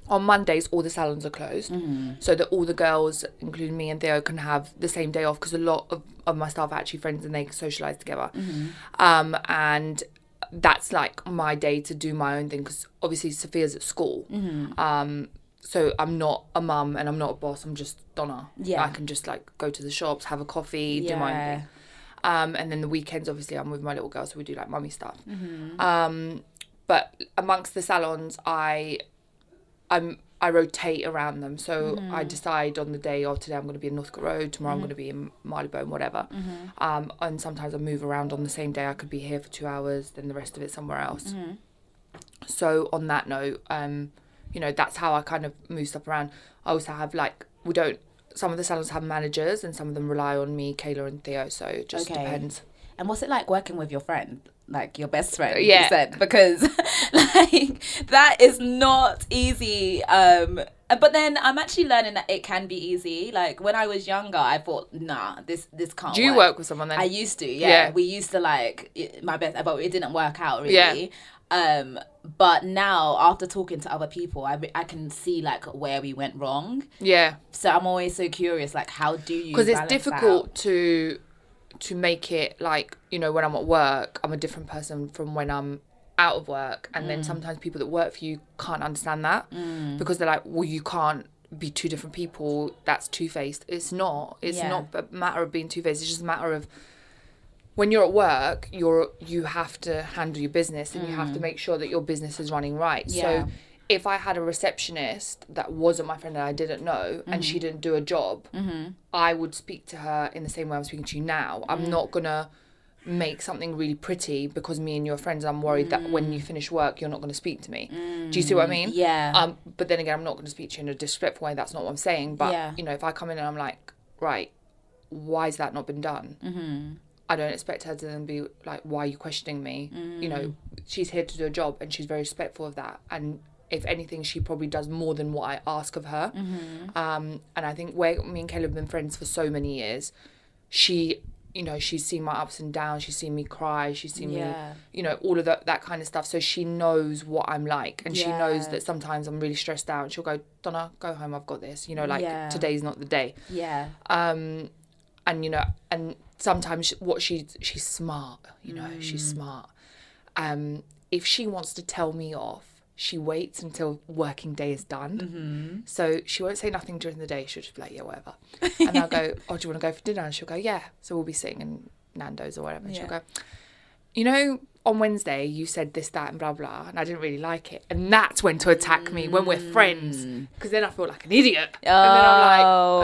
on Mondays, all the salons are closed, Mm-hmm. so that all the girls, including me and Theo, can have the same day off because a lot of, of my staff are actually friends and they socialise together. Mm-hmm. Um, and that's like my day to do my own thing because obviously Sophia's at school. Mm-hmm. Um, so I'm not a mum and I'm not a boss. I'm just Donna. Yeah. I can just like go to the shops, have a coffee, do my own thing. Um, and then the weekends, obviously, I'm with my little girl, so we do like mummy stuff. Um, but amongst the salons, I, I'm I rotate around them. So I decide on the day, oh, today I'm going to be in Northcote Road, tomorrow I'm going to be in Marylebone, whatever. Um, and sometimes I move around on the same day. I could be here for two hours, then the rest of it somewhere else. So on that note, um, you know, that's how I kind of move stuff around. I also have like we don't. Some of the salons have managers, and some of them rely on me, Kayla, and Theo. So it just Okay. depends. And what's it like working with your friend? Like your best friend, Yeah. you said, because [laughs] like that is not easy. Um, but then I'm actually learning that it can be easy. Like when I was younger, I thought, nah, this this can't. Do you work with someone then? I used to, yeah. Yeah. We used to like my best, but it didn't work out really. Yeah. Um, but now after talking to other people, I I can see like where we went wrong. yeah. So I'm always so curious, like how do you? because it's difficult to to make it like you know when i'm at work i'm a different person from when i'm out of work and Mm. then sometimes people that work for you can't understand that because they're like well you can't be two different people that's two-faced it's not it's Yeah. not a matter of being two-faced it's just a matter of when you're at work you're you have to handle your business and you have to make sure that your business is running right Mm. Yeah. so if I had a receptionist that wasn't my friend and I didn't know and Mm-hmm. she didn't do a job, I would speak to her in the same way I'm speaking to you now. Mm. I'm not gonna make something really pretty because me and your friends. I'm worried that when you finish work, you're not gonna speak to me. Do you see what I mean? Mm. Yeah. Um, but then again, I'm not gonna speak to you in a disrespectful way. That's not what I'm saying. But Yeah. you know, if I come in and I'm like, right, why has that not been done? Mm-hmm. I don't expect her to then be like, why are you questioning me? You know, she's here to do a job and she's very respectful of that. And if anything, she probably does more than what I ask of her. Um, and I think where me and Kayla have been friends for so many years, she, you know, she's seen my ups and downs. She's seen me cry. She's seen Yeah. me, you know, all of that that kind of stuff. So she knows what I'm like, and she knows that sometimes I'm really stressed out. She'll go, Donna, go home. I've got this. You know, like Yeah. today's not the day yeah. um and you know and sometimes what she's she's smart you know she's Mm. smart um if she wants to tell me off she waits until working day is done Mm-hmm. so she won't say nothing during the day she'll just be like yeah whatever [laughs] and i'll go oh do you want to go for dinner and she'll go yeah so we'll be sitting in nando's or whatever and she'll go you know on wednesday you said this that and blah blah and i didn't really like it and that's when to attack me when we're friends Mm. because then i feel like an idiot and then i'm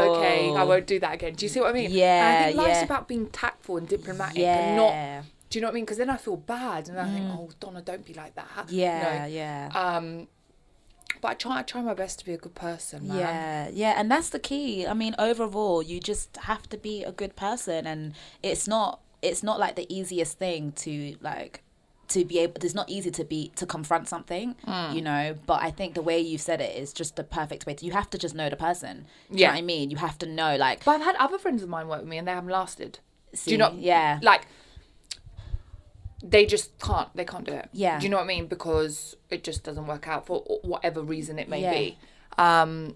like okay i Oh. won't do that again do you see what i mean Yeah. and i think life's yeah. about being tactful and diplomatic and not Yeah. Do you know what i mean because then i feel bad and i think oh donna don't be like that Mm. Yeah, No. yeah. um but i try i try my best to be a good person man. Yeah, yeah, and that's the key. I mean, overall, you just have to be a good person, and it's not it's not like the easiest thing to like to be able. It's not easy to be to confront something, Mm. you know. But I think the way you said it is just the perfect way. To, you have to just know the person. You Yeah. know what I mean? You have to know, like, but i've had other friends of mine work with me and they haven't lasted do you see, know Yeah, like they just can't they can't do it Yeah. do you know what i mean because it just doesn't work out for whatever reason it may Yeah. be um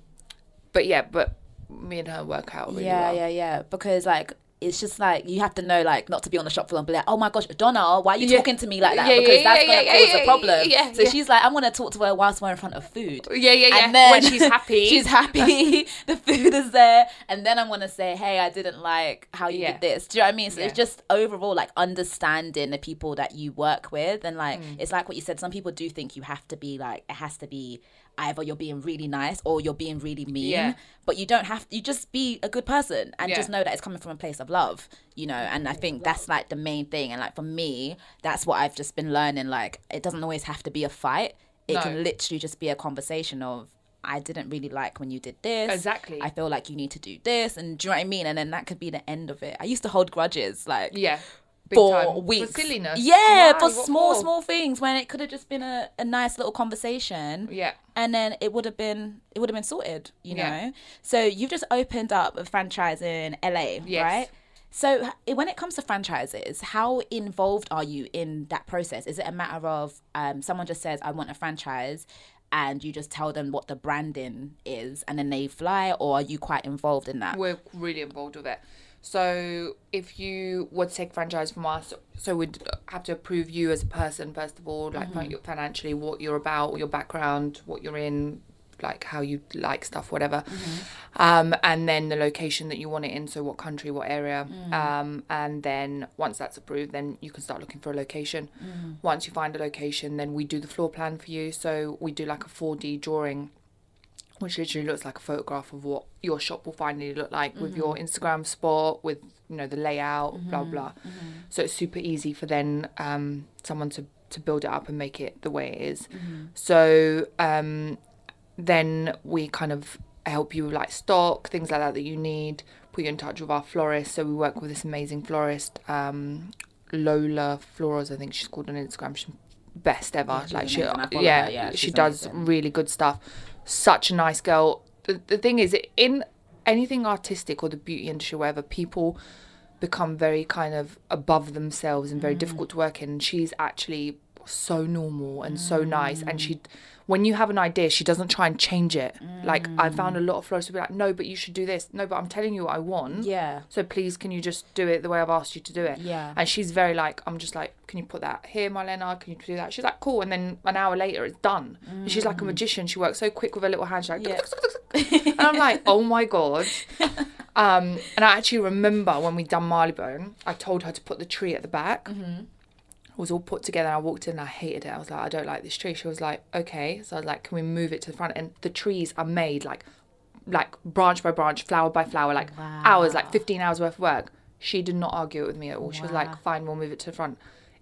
but yeah but me and her work out really yeah, well yeah, yeah. Because like. It's just like you have to know, like, not to be on the shop floor and be like, "Oh my gosh, Donna, why are you Yeah. talking to me like that?" Yeah, because yeah, that's gonna cause a problem. yeah, so she's like, "I'm gonna talk to her whilst we're in front of food." yeah yeah yeah And then when she's [laughs] happy she's happy. [laughs] the food is there, and then I'm gonna say, "Hey, I didn't like how you did this." Do you know what I mean? So it's just overall like understanding the people that you work with, and like Mm. it's like what you said. Some people do think you have to be like it has to be either you're being really nice or you're being really mean. Yeah. But you don't have. You just be a good person and Yeah. just know that it's coming from a place of love. You know, and I think that's like the main thing. And like for me, that's what I've just been learning. Like it doesn't always have to be a fight. It No. can literally just be a conversation of I didn't really like when you did this. Exactly. I feel like you need to do this, and do you know what I mean? And then that could be the end of it. I used to hold grudges like yeah Big for time. weeks. for silliness Yeah, Why? for What small, for? small things when it could have just been a, a nice little conversation. yeah And then it would have been it would have been sorted, you Yeah. know. So you've just opened up a franchise in LA, Yes. right? So when it comes to franchises, how involved are you in that process? Is it a matter of um, someone just says I want a franchise, and you just tell them what the branding is, and then they fly, or are you quite involved in that? we're really involved with it. So if you would take franchise from us, so we'd have to approve you as a person first of all, like Mm-hmm. financially, what you're about, your background, what you're in, like how you like stuff, whatever. Um, and then the location that you want it in, so what country, what area. Um, and then once that's approved, then you can start looking for a location. Once you find a location, then we do the floor plan for you. So we do like a 4D drawing which literally looks like a photograph of what your shop will finally look like with your Instagram spot, with you know the layout, blah blah. So it's super easy for then um, someone to to build it up and make it the way it is. So um, then we kind of help you with like stock, things like that that you need. Put you in touch with our florist. So we work with this amazing florist, um, Lola Florals, I think she's called on Instagram. She's best ever. she's like she, amazing. I follow yeah. Yeah, she does amazing. really good stuff. Such a nice girl. The, the thing is, in anything artistic or the beauty industry, wherever people become very kind of above themselves and very Mm. difficult to work in. And she's actually so normal and so nice. And Mm. she, when you have an idea, she doesn't try and change it. Like I Mm. found a lot of florists who be like, no, but you should do this. No, but I'm telling you what I want. Yeah. So please, can you just do it the way I've asked you to do it? Yeah. And she's very like, I'm just like, can you put that here, Marlena? Can you do that? She's like, cool. And then an hour later, it's done. And she's like a magician. She works so quick with her little hand. She's like, Yeah. [laughs] and I'm like, oh my god. [laughs] Um, and I actually remember when we done Marylebone, I told her to put the tree at the back. Mm-hmm. It was all put together. I walked in and I hated it. I was like, I don't like this tree. She was like, okay. So I was like, can we move it to the front? And the trees are made like, like branch by branch, flower by flower, like hours, like 15 hours worth of work. She did not argue it with me at all. She was like, fine, we'll move it to the front.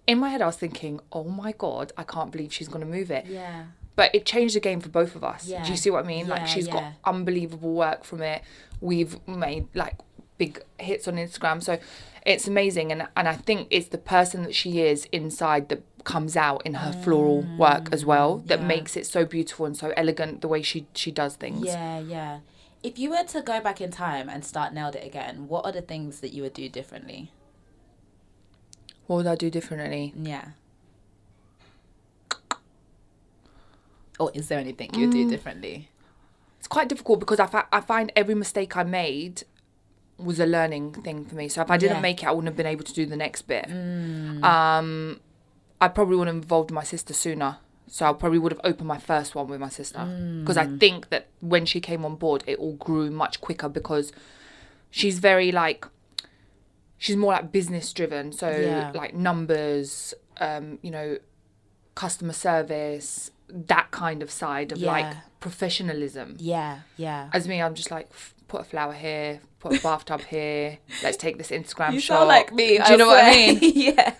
In my head, I was thinking, oh my god, I can't believe she's gonna move it Yeah. but it changed the game for both of us. Yeah. Do you see what I mean? Yeah, like she's yeah. got unbelievable work from it. We've made like big hits on Instagram, so it's amazing. And and I think it's the person that she is inside that comes out in her floral work as well that Mm, yeah. makes it so beautiful and so elegant the way she she does things. Yeah, yeah. If you were to go back in time and start nailed it again, what are the things that you would do differently? What would I do differently? Yeah. Or is there anything you'd do differently? It's quite difficult because I, I find every mistake I made was a learning thing for me. So if I didn't Yeah. make it, I wouldn't have been able to do the next bit. Um, I probably would have involved my sister sooner. So I probably would have opened my first one with my sister because I think that when she came on board, it all grew much quicker because she's very like she's more like business driven. So Yeah. like numbers, um, you know, customer service, that kind of side of like professionalism. Yeah, yeah. As me, I'm just like put a flower here, put a bathtub here. Let's take this Instagram You shot. like me. Do you know what I mean? [laughs] yeah.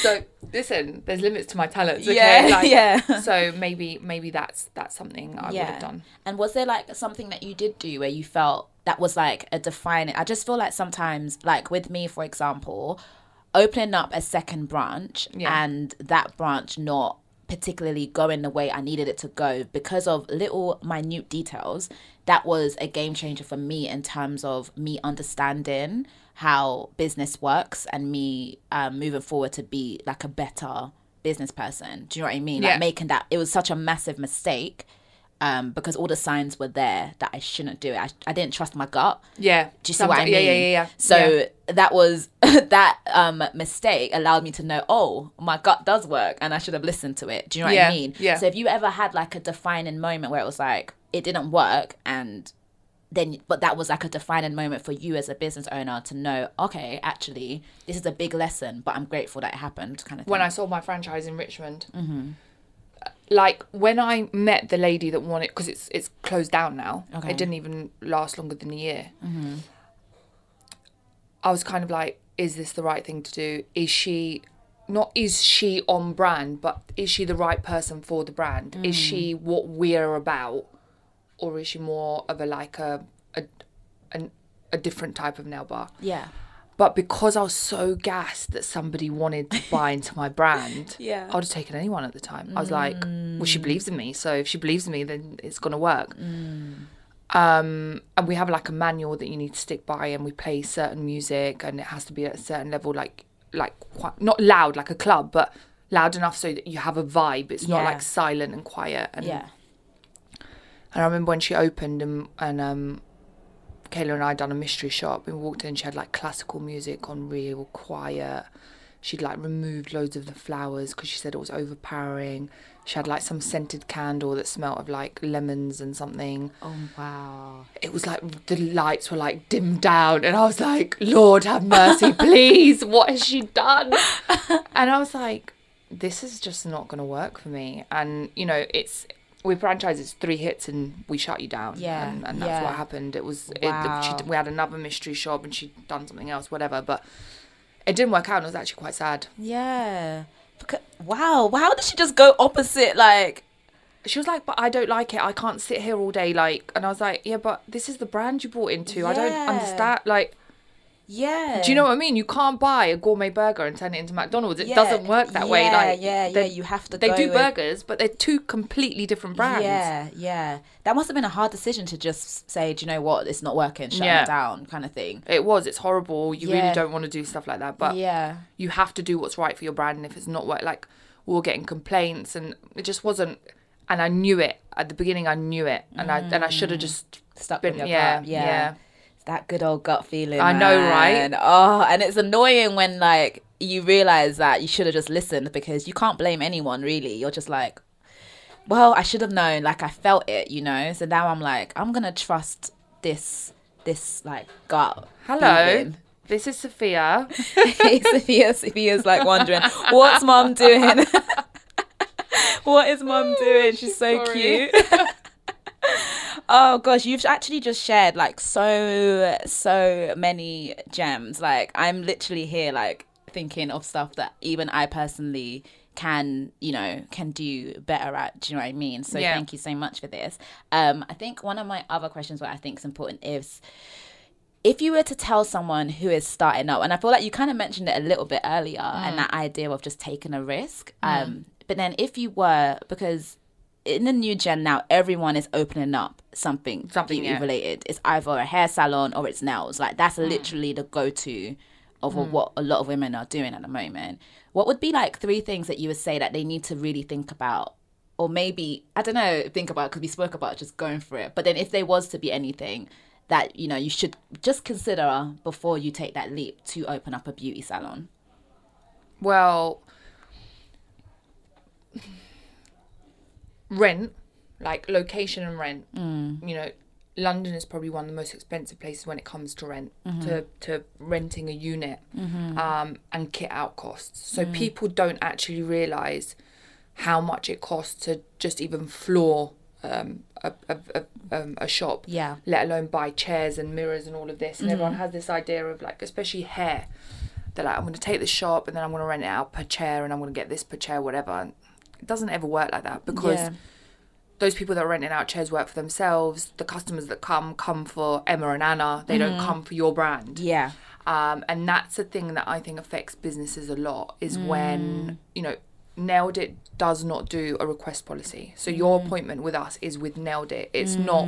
So listen, there's limits to my talents. Okay? Yeah, Like, yeah. So maybe maybe that's that's something I would have done. And was there like something that you did do where you felt that was like a defining? I just feel like sometimes, like with me, for example, opening up a second branch Yeah. and that branch not particularly going the way I needed it to go because of little minute details, that was a game changer for me in terms of me understanding how business works and me um, moving forward to be like a better business person. Do you know what I mean? Yeah. Like making that, it was such a massive mistake um, because all the signs were there that I shouldn't do it. I, I didn't trust my gut. Yeah. Do you see what I mean? Yeah, yeah, yeah, yeah. So Yeah. that was [laughs] that um, mistake allowed me to know, oh, my gut does work, and I should have listened to it. Do you know what Yeah, I mean? yeah. So if you ever had like a defining moment where it was like it didn't work, and then but that was like a defining moment for you as a business owner to know, okay, actually, this is a big lesson, but I'm grateful that it happened, kind of thing. when I sold my franchise in Richmond. Like when I met the lady that wanted, because it's it's closed down now. Okay. It didn't even last longer than a year. Mm-hmm. I was kind of like, is this the right thing to do? Is she not? Is she on brand? But is she the right person for the brand? Is she mm. what we're about, or is she more of a like a a an, a different type of nail bar? yeah, But because I was so gassed that somebody wanted to buy into my brand, [laughs] Yeah. I would have taken anyone at the time. I was like, well, she believes in me. So if she believes in me, then it's going to work. Um, and we have like a manual that you need to stick by, and we play certain music, and it has to be at a certain level, like like quite not loud like a club, but loud enough so that you have a vibe. It's not like silent and quiet. And yeah, and I remember when she opened and, and um, Kayla and I done a mystery shop and we walked in, she had like classical music on real quiet. she'd like removed loads of the flowers because she said it was overpowering. She had like some scented candle that smelled of like lemons and something. Oh wow. It was like the lights were like dimmed down, and I was like, Lord have mercy, [laughs] please, what has she done? [laughs] And I was like, this is just not going to work for me. And you know, it's with franchises, three hits and we shut you down. Yeah, and, and that's yeah. what happened. It was it, Wow. she, we had another mystery shop, and she'd done something else, whatever. But it didn't work out, and it was actually quite sad. Yeah. Because, wow. How did she just go opposite? Like, She was like, "But I don't like it. I can't sit here all day." Like, and I was like, "Yeah, but this is the brand you bought into. I don't understand. Like, yeah. do you know what I mean? You can't buy a gourmet burger and turn it into McDonald's. It Yeah, doesn't work that way. yeah, Like, yeah, yeah. You have to. They do with- burgers, but they're two completely different brands. Yeah, yeah. That must have been a hard decision to just say, do you know what, it's not working, shut Yeah. it down, kind of thing. It was. It's horrible. You really don't want to do stuff like that. But yeah, you have to do what's right for your brand. And if it's not work, like we were getting complaints, and it just wasn't. And I knew it at the beginning. I knew it, and I and I mm. should have just stuck been. yeah. Yeah. That good old gut feeling. I know, right? Oh, and it's annoying when like you realize that you should have just listened because you can't blame anyone really. You're just like, well, I should have known. Like I felt it, you know. So now I'm like, I'm gonna trust this, this like gut. Hello, feeling. this is Sophia. [laughs] hey, Sophia. Sophia's like wondering, what's mom doing? [laughs] what is mom [laughs] doing? She's so Sorry. cute. Oh gosh, you've actually just shared like so so many gems. Like I'm literally here like thinking of stuff that even I personally can you know can do better at do you know what i mean so Yeah. thank you so much for this um i think one of my other questions what i think is important is if you were to tell someone who is starting up, and I feel like you kind of mentioned it a little bit earlier, Mm. and that idea of just taking a risk. Um, but then if you were, because in the new gen now, everyone is opening up something, Something, beauty yeah. related. It's either a hair salon or it's nails. Like that's Mm. literally the go-to of what a lot of women are doing at the moment. What would be like three things that you would say that they need to really think about? Or maybe I don't know, think about because we spoke about just going for it. But then, if there was to be anything that you know you should just consider before you take that leap to open up a beauty salon. Well, rent, like location and rent. You know, London is probably one of the most expensive places when it comes to rent, to, to renting a unit um, and kit out costs. So people don't actually realise how much it costs to just even floor um, a, a, a, um, a shop Yeah. let alone buy chairs and mirrors and all of this. And everyone has this idea of like, especially hair, they're like, I'm going to take this shop and then I'm going to rent it out per chair and I'm going to get this per chair, whatever. And it doesn't ever work like that because Yeah. those people that are renting out chairs work for themselves. The customers that come come for Emma and Anna. They don't come for your brand. Yeah. Um, and that's the thing that I think affects businesses a lot is Mm. when, you know, Nailed It does not do a request policy. So your Mm. appointment with us is with Nailed It. It's not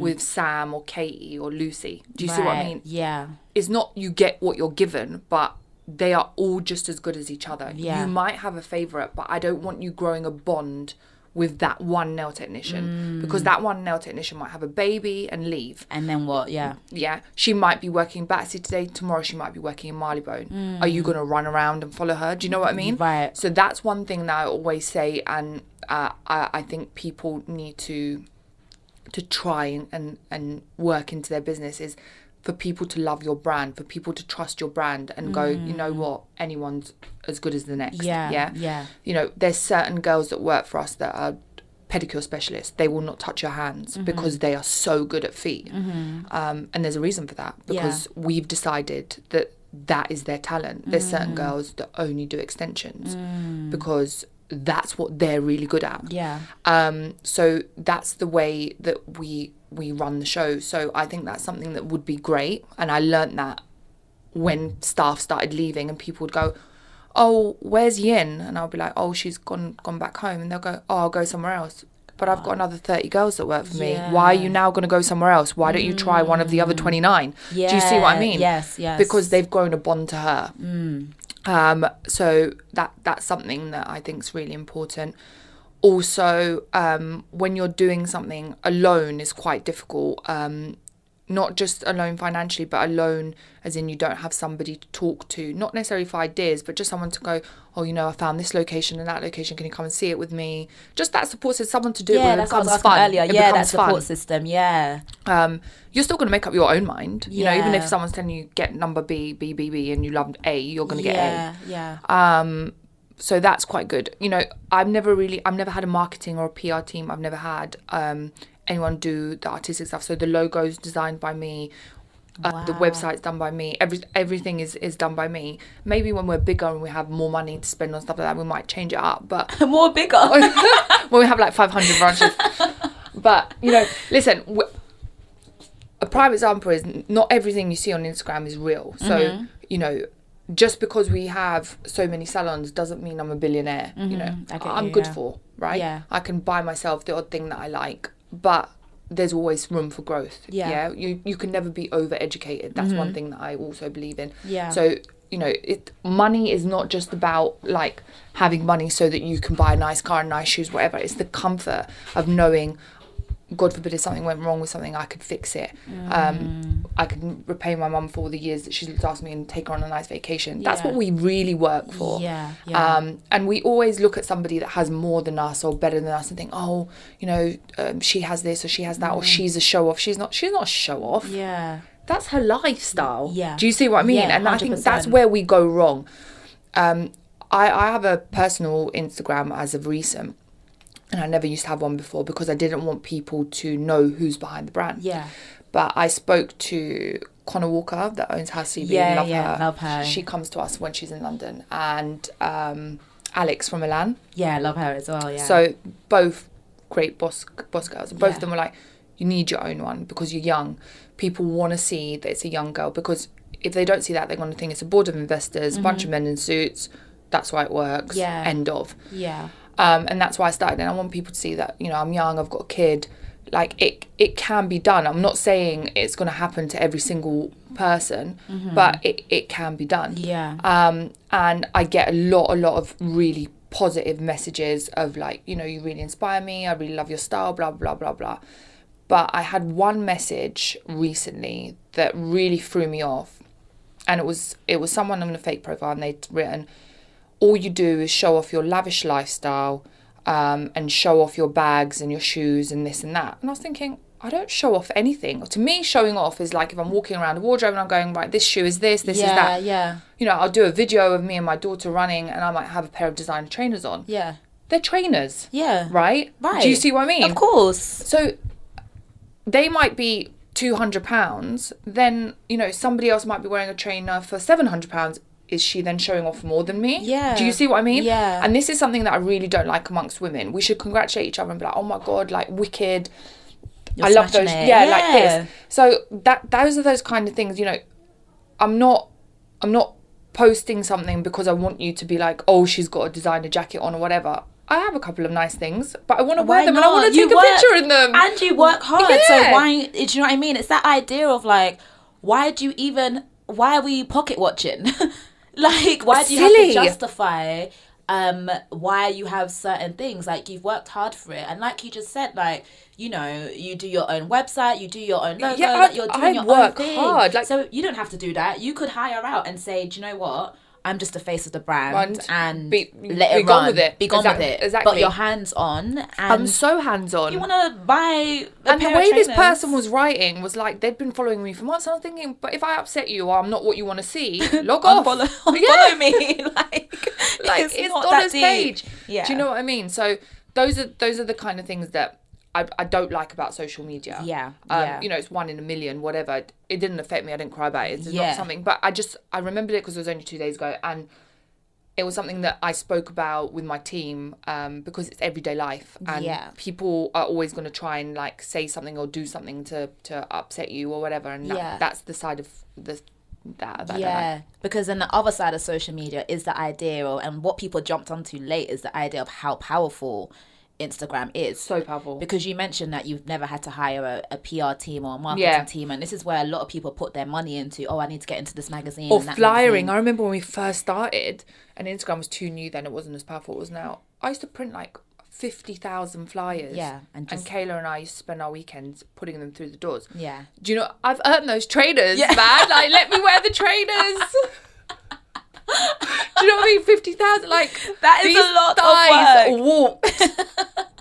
with Sam or Katie or Lucy. Do you see what I mean? Yeah. It's not you get what you're given, but they are all just as good as each other. Yeah. You might have a favorite, but I don't want you growing a bond with that one nail technician Mm. because that one nail technician might have a baby and leave And then what? Yeah. yeah, she might be working in Battersea today. Tomorrow she might be working in Marylebone. Are you going to run around and follow her? Do you know what I mean? Mm. Right. So that's one thing that I always say, and uh, I, I think people need to to try and, and and work into their business is for people to love your brand, for people to trust your brand, and go, you know what, anyone's as good as the next. Mm. Yeah. yeah, Yeah. you know, there's certain girls that work for us that are pedicure specialists. They will not touch your hands Mm-hmm. because they are so good at feet. Um, and there's a reason for that Yeah. because we've decided that that is their talent. There's Mm. certain girls that only do extensions because that's what they're really good at. Yeah. Um, so that's the way that we we run the show. So I think that's something that would be great. And I learnt that when staff started leaving and people would go, Oh, where's Yin? And I'll be like, Oh, she's gone gone back home and they'll go, Oh, I'll go somewhere else. But I've got another 30 girls that work for me. Why are you now going to go somewhere else? Why don't you try one of the other 29? Yeah. Do you see what I mean? Yes. Yes. Because they've grown a bond to her. Um, so that that's something that I think is really important. Also, um, when you're doing something alone is quite difficult. Um, not just alone financially, but alone as in you don't have somebody to talk to, not necessarily for ideas, but just someone to go, oh, you know, I found this location and that location. Can you come and see it with me? Just that support system, someone to do yeah. It that's what I was becomes asking fun. earlier. It yeah, that support fun. system. Yeah, Um, you're still going to make up your own mind. You know, even if someone's telling you get number B, B, B, B, and you love A, you're going to get A yeah, yeah. So that's quite good you know i've never really i've never had a marketing or a pr team i've never had um anyone do the artistic stuff so the logo's designed by me uh, the website's done by me every everything is is done by me maybe when we're bigger and we have more money to spend on stuff like that we might change it up but [laughs] More bigger. [laughs] when we have like 500 branches. [laughs] but, you know, listen, w- a prime example is not everything you see on Instagram is real. So, Mm-hmm. you know, just because we have so many salons doesn't mean I'm a billionaire. You know, Mm-hmm. I get I'm you, good yeah. for, right? Yeah. I can buy myself the odd thing that I like, but there's always room for growth. Yeah. Mm-hmm. You you can never be overeducated. That's one thing that I also believe in. Yeah. So you know, it money is not just about like having money so that you can buy a nice car and nice shoes, whatever. It's the comfort of knowing, God forbid, if something went wrong with something, I could fix it. Mm. Um, I could repay my mum for all the years that she's looked after me and take her on a nice vacation. That's Yeah. what we really work for. Yeah, yeah. Um, and we always look at somebody that has more than us or better than us and think, oh, you know, um, she has this or she has that or she's a show off. She's not. She's not a show off Mm. yeah. that's her lifestyle. Yeah. Do you see what I mean? Yeah, and I think that's where we go wrong. Um, I, I have a personal Instagram as of recent, and I never used to have one before because I didn't want people to know who's behind the brand. Yeah. But I spoke to Conna Walker that owns House CB. Yeah, love yeah, her. love her. She comes to us when she's in London, and um, Alex from Milan. Yeah, I love her as well. Yeah. So both great boss boss girls. And both Yeah. of them were like, you need your own one because you're young. People want to see that it's a young girl because if they don't see that, they're going to think it's a board of investors, a bunch of men in suits. That's why it works. Mm-hmm. Yeah. End of. yeah. Um, and that's why I started. And I want people to see that you know I'm young. I've got a kid. Like it, it can be done. I'm not saying it's going to happen to every single person, but it, it can be done. Mm-hmm. Yeah. Um, and I get a lot, a lot of really positive messages of like, you know, you really inspire me. I really love your style, blah, blah, blah, blah. But I had one message recently that really threw me off. And it was it was someone on a fake profile and they'd written, all you do is show off your lavish lifestyle um, and show off your bags and your shoes and this and that. And I was thinking, I don't show off anything. To me, showing off is like if I'm walking around a wardrobe and I'm going, right, this shoe is this, this yeah, is that Yeah. Yeah. You know, I'll do a video of me and my daughter running, and I might have a pair of designer trainers on. Yeah. They're trainers, Yeah. right? Right. Do you see what I mean? Of course. So they might be two hundred pounds. Then you know somebody else might be wearing a trainer for seven hundred pounds. Is she then showing off more than me? Yeah. Do you see what I mean? Yeah. And this is something that I really don't like amongst women. We should congratulate each other and be like, oh my god, like wicked. You're I love those. it. Yeah, like this. So that those are those kind of things. You know, I'm not. I'm not posting something because I want you to be like, oh, she's got a designer jacket on or whatever. I have a couple of nice things, but I want to wear them and I want to take a picture in them. And you work hard, so why? Do you know what I mean? It's that idea of like, why do you even? Why are we pocket watching? [laughs] like, why do you have to justify? um why you have certain things? Like you've worked hard for it. And like you just said like you know you do your own website you do your own logo Yeah, like you're doing I your work own thing. hard, like- so you don't have to do that. You could hire out and say do you know what I'm just the face of the brand And and be- let be it gone run. with it. Be gone Exact- with it. exactly. But you're hands on, and I'm so hands on. you want to buy a and the way this person was writing was like they'd been following me for months. And I'm thinking, but if I upset you or I'm not what you want to see, [laughs] log off. unfollow, [laughs] unfollow Yeah. me. [laughs] like, like it's, it's, not on that a deep. stage. Yeah. Do you know what I mean? So those are those are the kind of things that I, I don't like about social media. Yeah, Um, yeah. You know, it's one in a million, whatever. It didn't affect me. I didn't cry about it. It's Yeah. not something. But I just I remembered it because it was only two days ago, and it was something that I spoke about with my team um, because it's everyday life, and Yeah. people are always going to try and like say something or do something to to upset you or whatever, and that, Yeah. that's the side of the that. that I don't. Yeah, because then the other side of social media is the idea, of, and what people jumped onto late is the idea of how powerful Instagram is. So powerful. because you mentioned that you've never had to hire a, a PR team or a marketing Yeah. team, and this is where a lot of people put their money into. Oh, I need to get into this magazine or and that flyering. I remember when we first started, and Instagram was too new then; it wasn't as powerful as now. I used to print like fifty thousand flyers. Yeah, and and, Kayla and I used to spend our weekends putting them through the doors. Yeah. Do you know? I've earned those trainers, Yeah. man. Like, let me wear the trainers. [laughs] Do you know what I mean? Fifty thousand, like That is a lot of work. walked. [laughs]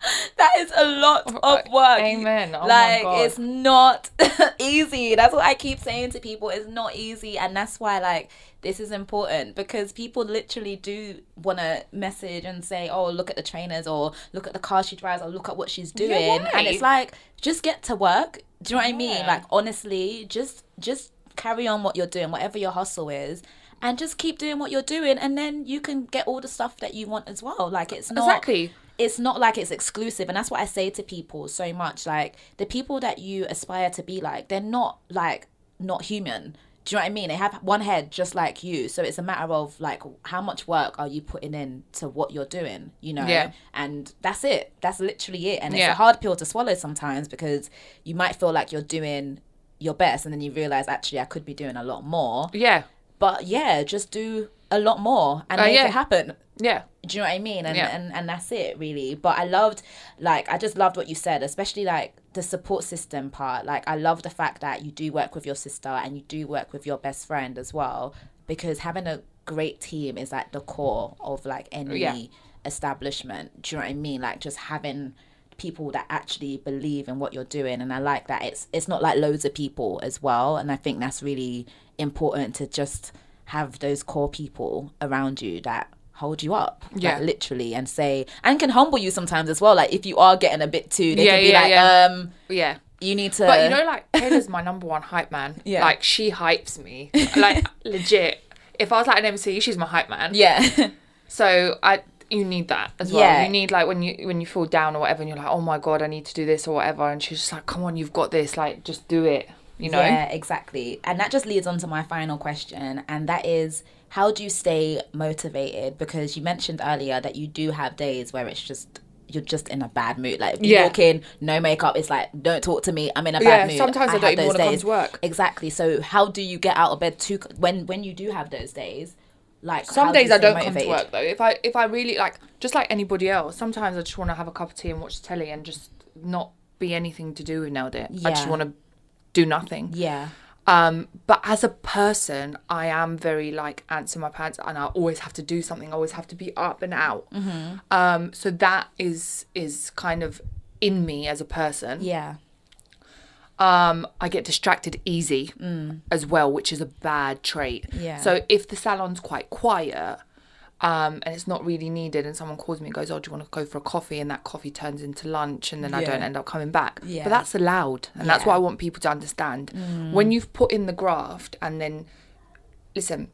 [laughs] That is a lot oh of work. Amen. Oh like it's not [laughs] easy. That's what I keep saying to people. It's not easy, and that's why like this is important because people literally do want to message and say, "Oh, look at the trainers," or "Look at the car she drives," or "Look at what she's doing," and it's like just get to work. Do you know what I mean? Like honestly, just just carry on what you're doing, whatever your hustle is. And just keep doing what you're doing, and then you can get all the stuff that you want as well. Like it's not Exactly. it's not like it's exclusive and that's what i say to people so much like the people that you aspire to be like they're not like not human do you know what i mean they have one head just like you so it's a matter of like how much work are you putting in to what you're doing you know Yeah. and that's it that's literally it and it's Yeah. a hard pill to swallow sometimes because you might feel like you're doing your best and then you realize actually i could be doing a lot more Yeah. But yeah just do a lot more and Uh, make yeah. it happen Yeah. do you know what I mean? And, Yeah. and and that's it really. But I loved like I just loved what you said, especially like the support system part. Like I love the fact that you do work with your sister and you do work with your best friend as well. Because having a great team is like the core of like any Yeah. establishment. Do you know what I mean? Like just having people that actually believe in what you're doing and I like that it's it's not like loads of people as well and I think that's really important to just have those core people around you that hold you up like, Yeah. literally and say and can humble you sometimes as well like if you are getting a bit too they Yeah, can be yeah, like yeah. um Yeah. you need to But you know, like Kayla's my number one hype man. [laughs] Yeah. Like she hypes me. Like [laughs] legit. If I was like an MC, she's my hype man. yeah So I you need that as well. Yeah. You need like when you when you feel down or whatever and you're like, Oh my god, I need to do this or whatever and she's just like, Come on, you've got this, like just do it. You know? Yeah, exactly. And that just leads on to my final question, and that is how do you stay motivated? Because you mentioned earlier that you do have days where it's just you're just in a bad mood. Like you Yeah. walk in, no makeup, it's like, don't talk to me, I'm in a Yeah, bad mood. sometimes I don't have even those wanna come to work. Exactly. So how do you get out of bed to when when you do have those days? Like Some days I don't come to work though. If I if I really like just like anybody else, sometimes I just want to have a cup of tea and watch the telly and just not be anything to do with nailed it. I just want to do nothing. Yeah. Um, but as a person, I am very like ants in my pants, and I always have to do something. I always have to be up and out. Mm-hmm. Um, so that is is kind of in me as a person. Yeah. Um, I get distracted easy as well, which is a bad trait. Mm. Yeah. So if the salon's quite quiet. Um, and it's not really needed, and someone calls me and goes, "Oh, do you want to go for a coffee?" and that coffee turns into lunch, and then I don't end up coming back. Yeah. But that's allowed, and that's what I want people to understand. When you've put in the graft, and then listen,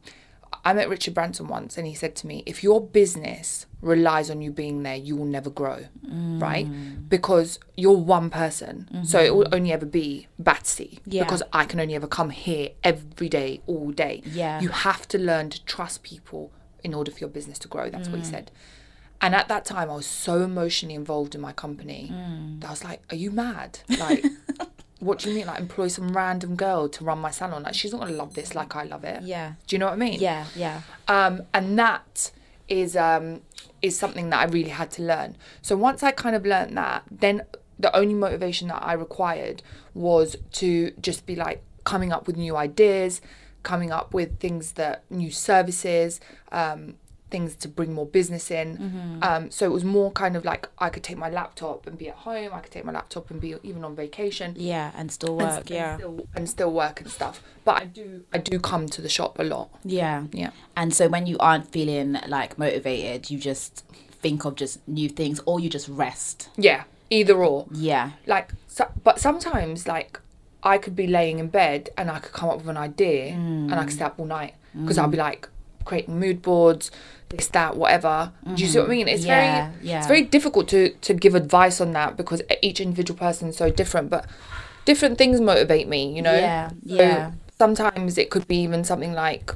I met Richard Branson once, and he said to me, "If your business relies on you being there, you will never grow, right? Because you're one person, so it will only ever be Battersea. Yeah. Because I can only ever come here every day, all day. Yeah. You have to learn to trust people in order for your business to grow. That's what Mm. he said. And at that time, I was so emotionally involved in my company Mm. that I was like, "Are you mad? Like, [laughs] what do you mean? Like, employ some random girl to run my salon? Like, she's not gonna love this like I love it. Yeah. Do you know what I mean? Yeah. Yeah. Um, and that is um is something that I really had to learn. So once I kind of learned that, then the only motivation that I required was to just be like coming up with new ideas, coming up with things that new services, um, things to bring more business in. Mm-hmm. Um, so it was more kind of like I could take my laptop and be at home. I could take my laptop and be even on vacation Yeah. And still work. and yeah. still, and still work and stuff. But I do I do come to the shop a lot. Yeah. Yeah. And so when you aren't feeling like motivated, you just think of just new things or you just rest. Yeah, either or. Yeah. Like, so, but sometimes like I could be laying in bed and I could come up with an idea mm. and I could stay up all night because I'll be mm. like creating mood boards, this that whatever. Do you see what I mean? It's Yeah, very yeah. it's very difficult to to give advice on that because each individual person is so different. But different things motivate me. You know. Yeah, So yeah. Sometimes it could be even something like,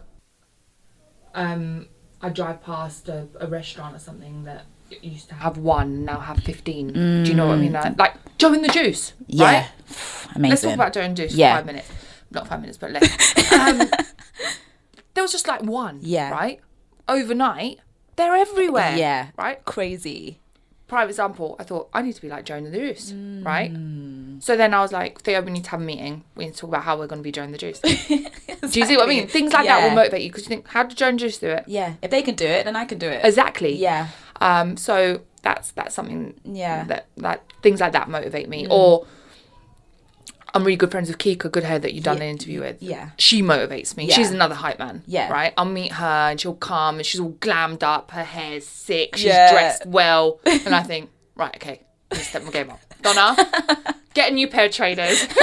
um, I drive past a, a restaurant or something that used to have one now have 15 do you know what i mean like, like joe and the juice Mm. Yeah. right Amazing. let's talk about joe and juice Yeah. for five minutes not five minutes but less [laughs] um, there was just like one Yeah. right overnight they're everywhere Yeah. right Crazy. prime example, I thought I need to be like Joe and the Juice, Mm. right? So then I was like, Theo, we need to have a meeting. We need to talk about how we're going to be Joe and the Juice. [laughs] Do you see what I mean? Things like that will motivate you because you think, how did Joe and the Juice do it? Yeah, if they can do it, then I can do it. Exactly. Yeah, Um. So that's that's something yeah, that that things like that motivate me. Or I'm really good friends with Kika Goodhair that you've done Yeah. an interview with. yeah, She motivates me. Yeah. She's another hype man. Yeah. Right? I'll meet her and she'll come and she's all glammed up, her hair's sick, she's Yeah. dressed well. [laughs] And I think, right, okay, let's step my game up. Donna, [laughs] get a new pair of trainers. [laughs]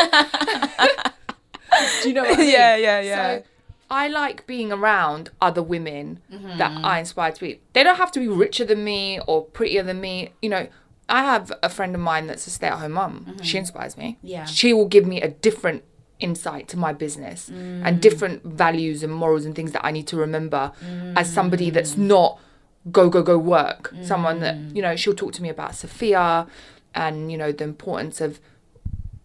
Do you know what I mean? Yeah, yeah, yeah, So I like being around other women Mm-hmm. that I inspire to be. They don't have to be richer than me or prettier than me. You know, I have a friend of mine that's a stay at home mum. She inspires me. Mm-hmm. Yeah. She will give me a different insight to my business Mm. and different values and morals and things that I need to remember as somebody Mm. that's not go, go, go work. Someone that, you know, she'll talk to me about Sophia and, you know, the importance of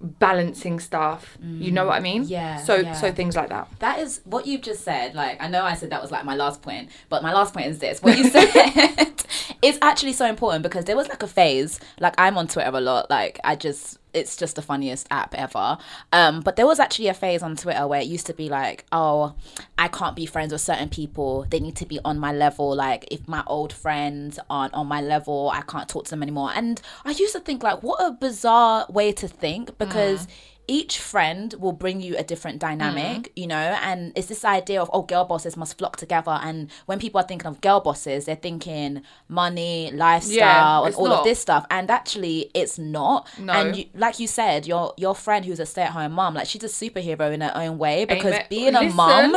balancing stuff. You know what I mean? Mm. Yeah, So yeah. so things like that. That is what you've just said. Like, I know I said that was like my last point, but my last point is this. What you [laughs] said is actually so important because there was like a phase, like, I'm on Twitter a lot. Like, I just, it's just the funniest app ever. Um, but there was actually a phase on Twitter where it used to be like, oh, I can't be friends with certain people. They need to be on my level. Like, if my old friends aren't on my level, I can't talk to them anymore. And I used to think, like, what a bizarre way to think because each friend will bring you a different dynamic, you know, and it's this idea of oh, girl bosses must flock together. And when people are thinking of girl bosses, they're thinking money, lifestyle, and all not. of this stuff. And actually, it's not. No. And you, like you said, your your friend who's a stay at home mom, like she's a superhero in her own way because Amen. being a mom,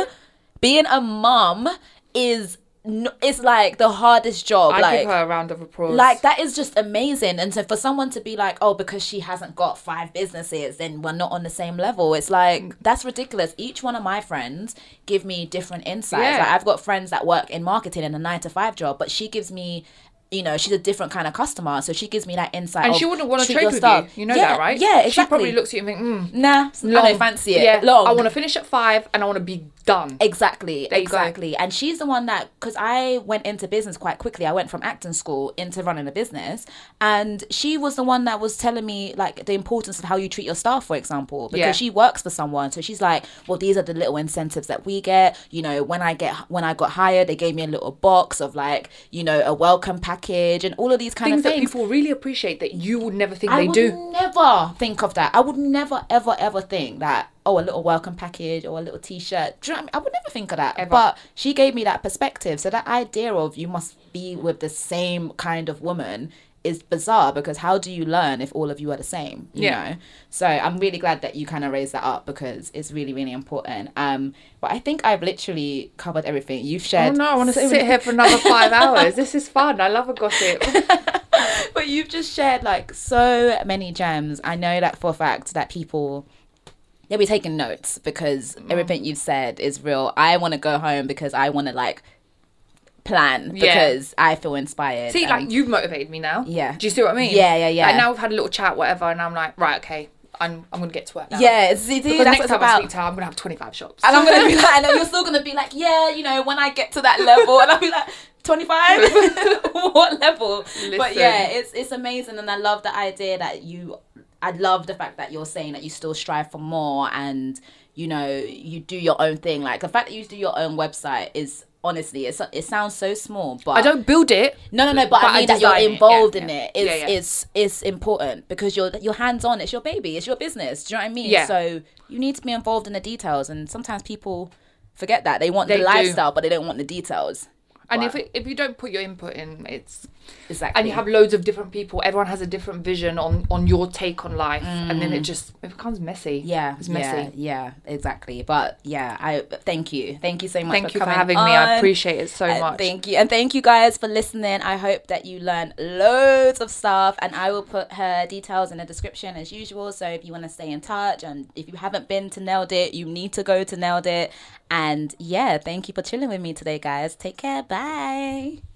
being a mom is. N- It's like the hardest job. I like give her a round of applause. like that is just amazing and so for someone to be like oh because she hasn't got five businesses then we're not on the same level it's like that's ridiculous each one of my friends give me different insights Yeah. like i've got friends that work in marketing in a nine to five job but she gives me you know she's a different kind of customer so she gives me that insight and of she wouldn't want to trade with staff. you. You know yeah, that, right? yeah exactly She probably looks at you and think, mm, nah i don't fancy it Yeah, long I want to finish at five and I want to be done. Exactly, There exactly. And she's the one that, because I went into business quite quickly. I went from acting school into running a business, and she was the one that was telling me like the importance of how you treat your staff, for example, because Yeah. she works for someone. So she's like, well, these are the little incentives that we get. You know, when I get when I got hired, they gave me a little box of like, you know, a welcome package and all of these kind of Things that people really appreciate that you would never think I they would do. never think of that. I would never, ever, ever think that. Oh, a little welcome package or a little T-shirt. Do you know what I mean? I would never think of that. Ever. But she gave me that perspective. So that idea of you must be with the same kind of woman is bizarre because how do you learn if all of you are the same? You Yeah. know. So I'm really glad that you kind of raised that up because it's really, really important. Um, but I think I've literally covered everything. You've shared. Oh shared. no, I want to sit here for another five [laughs] hours. This is fun. I love a gossip. [laughs] but you've just shared like so many gems. I know that for a fact that people they'll be taking notes because Mm. everything you've said is real. I want to go home because I want to like plan Yeah. because I feel inspired. See, like you've motivated me now. Yeah. Do you see what I mean? Yeah, yeah, yeah. Like now we've had a little chat, whatever, and I'm like, right, okay, I'm I'm gonna get to work now. yeah, see, Because that's next time I speak to her, I'm gonna have 25 shops. and I'm gonna be [laughs] like, and you're still gonna be like, yeah, you know, when I get to that level, and I'll be like, 25, [laughs] [laughs] what level? But yeah, it's it's amazing, and I love the idea that you. I love the fact that you're saying that you still strive for more, and you know, you do your own thing. Like the fact that you do your own website is honestly, it's it sounds so small, but I don't build it. no, no, no. But, But I I mean that you're design it, involved yeah, in yeah. it. It's Yeah, it's it's important because you're you're hands on. It's your baby. It's your business. Do you know what I mean? Yeah. So you need to be involved in the details, and sometimes people forget that they want They the do. lifestyle, but they don't want the details. And Wow. if it, if you don't put your input in, it's Exactly. and you have loads of different people. Everyone has a different vision on on your take on life, and then it just it becomes messy. Mm. yeah, it's messy. Yeah, yeah, exactly. But yeah, I thank you, thank you so much. Thank for you for having me. I appreciate it so Uh, much. Thank you. And thank you guys for listening. I hope that you learned loads of stuff. And I will put her details in the description as usual. So if you want to stay in touch and if you haven't been to Nailed It, you need to go to Nailed It. And yeah, thank you for chilling with me today, guys. Take care. Bye.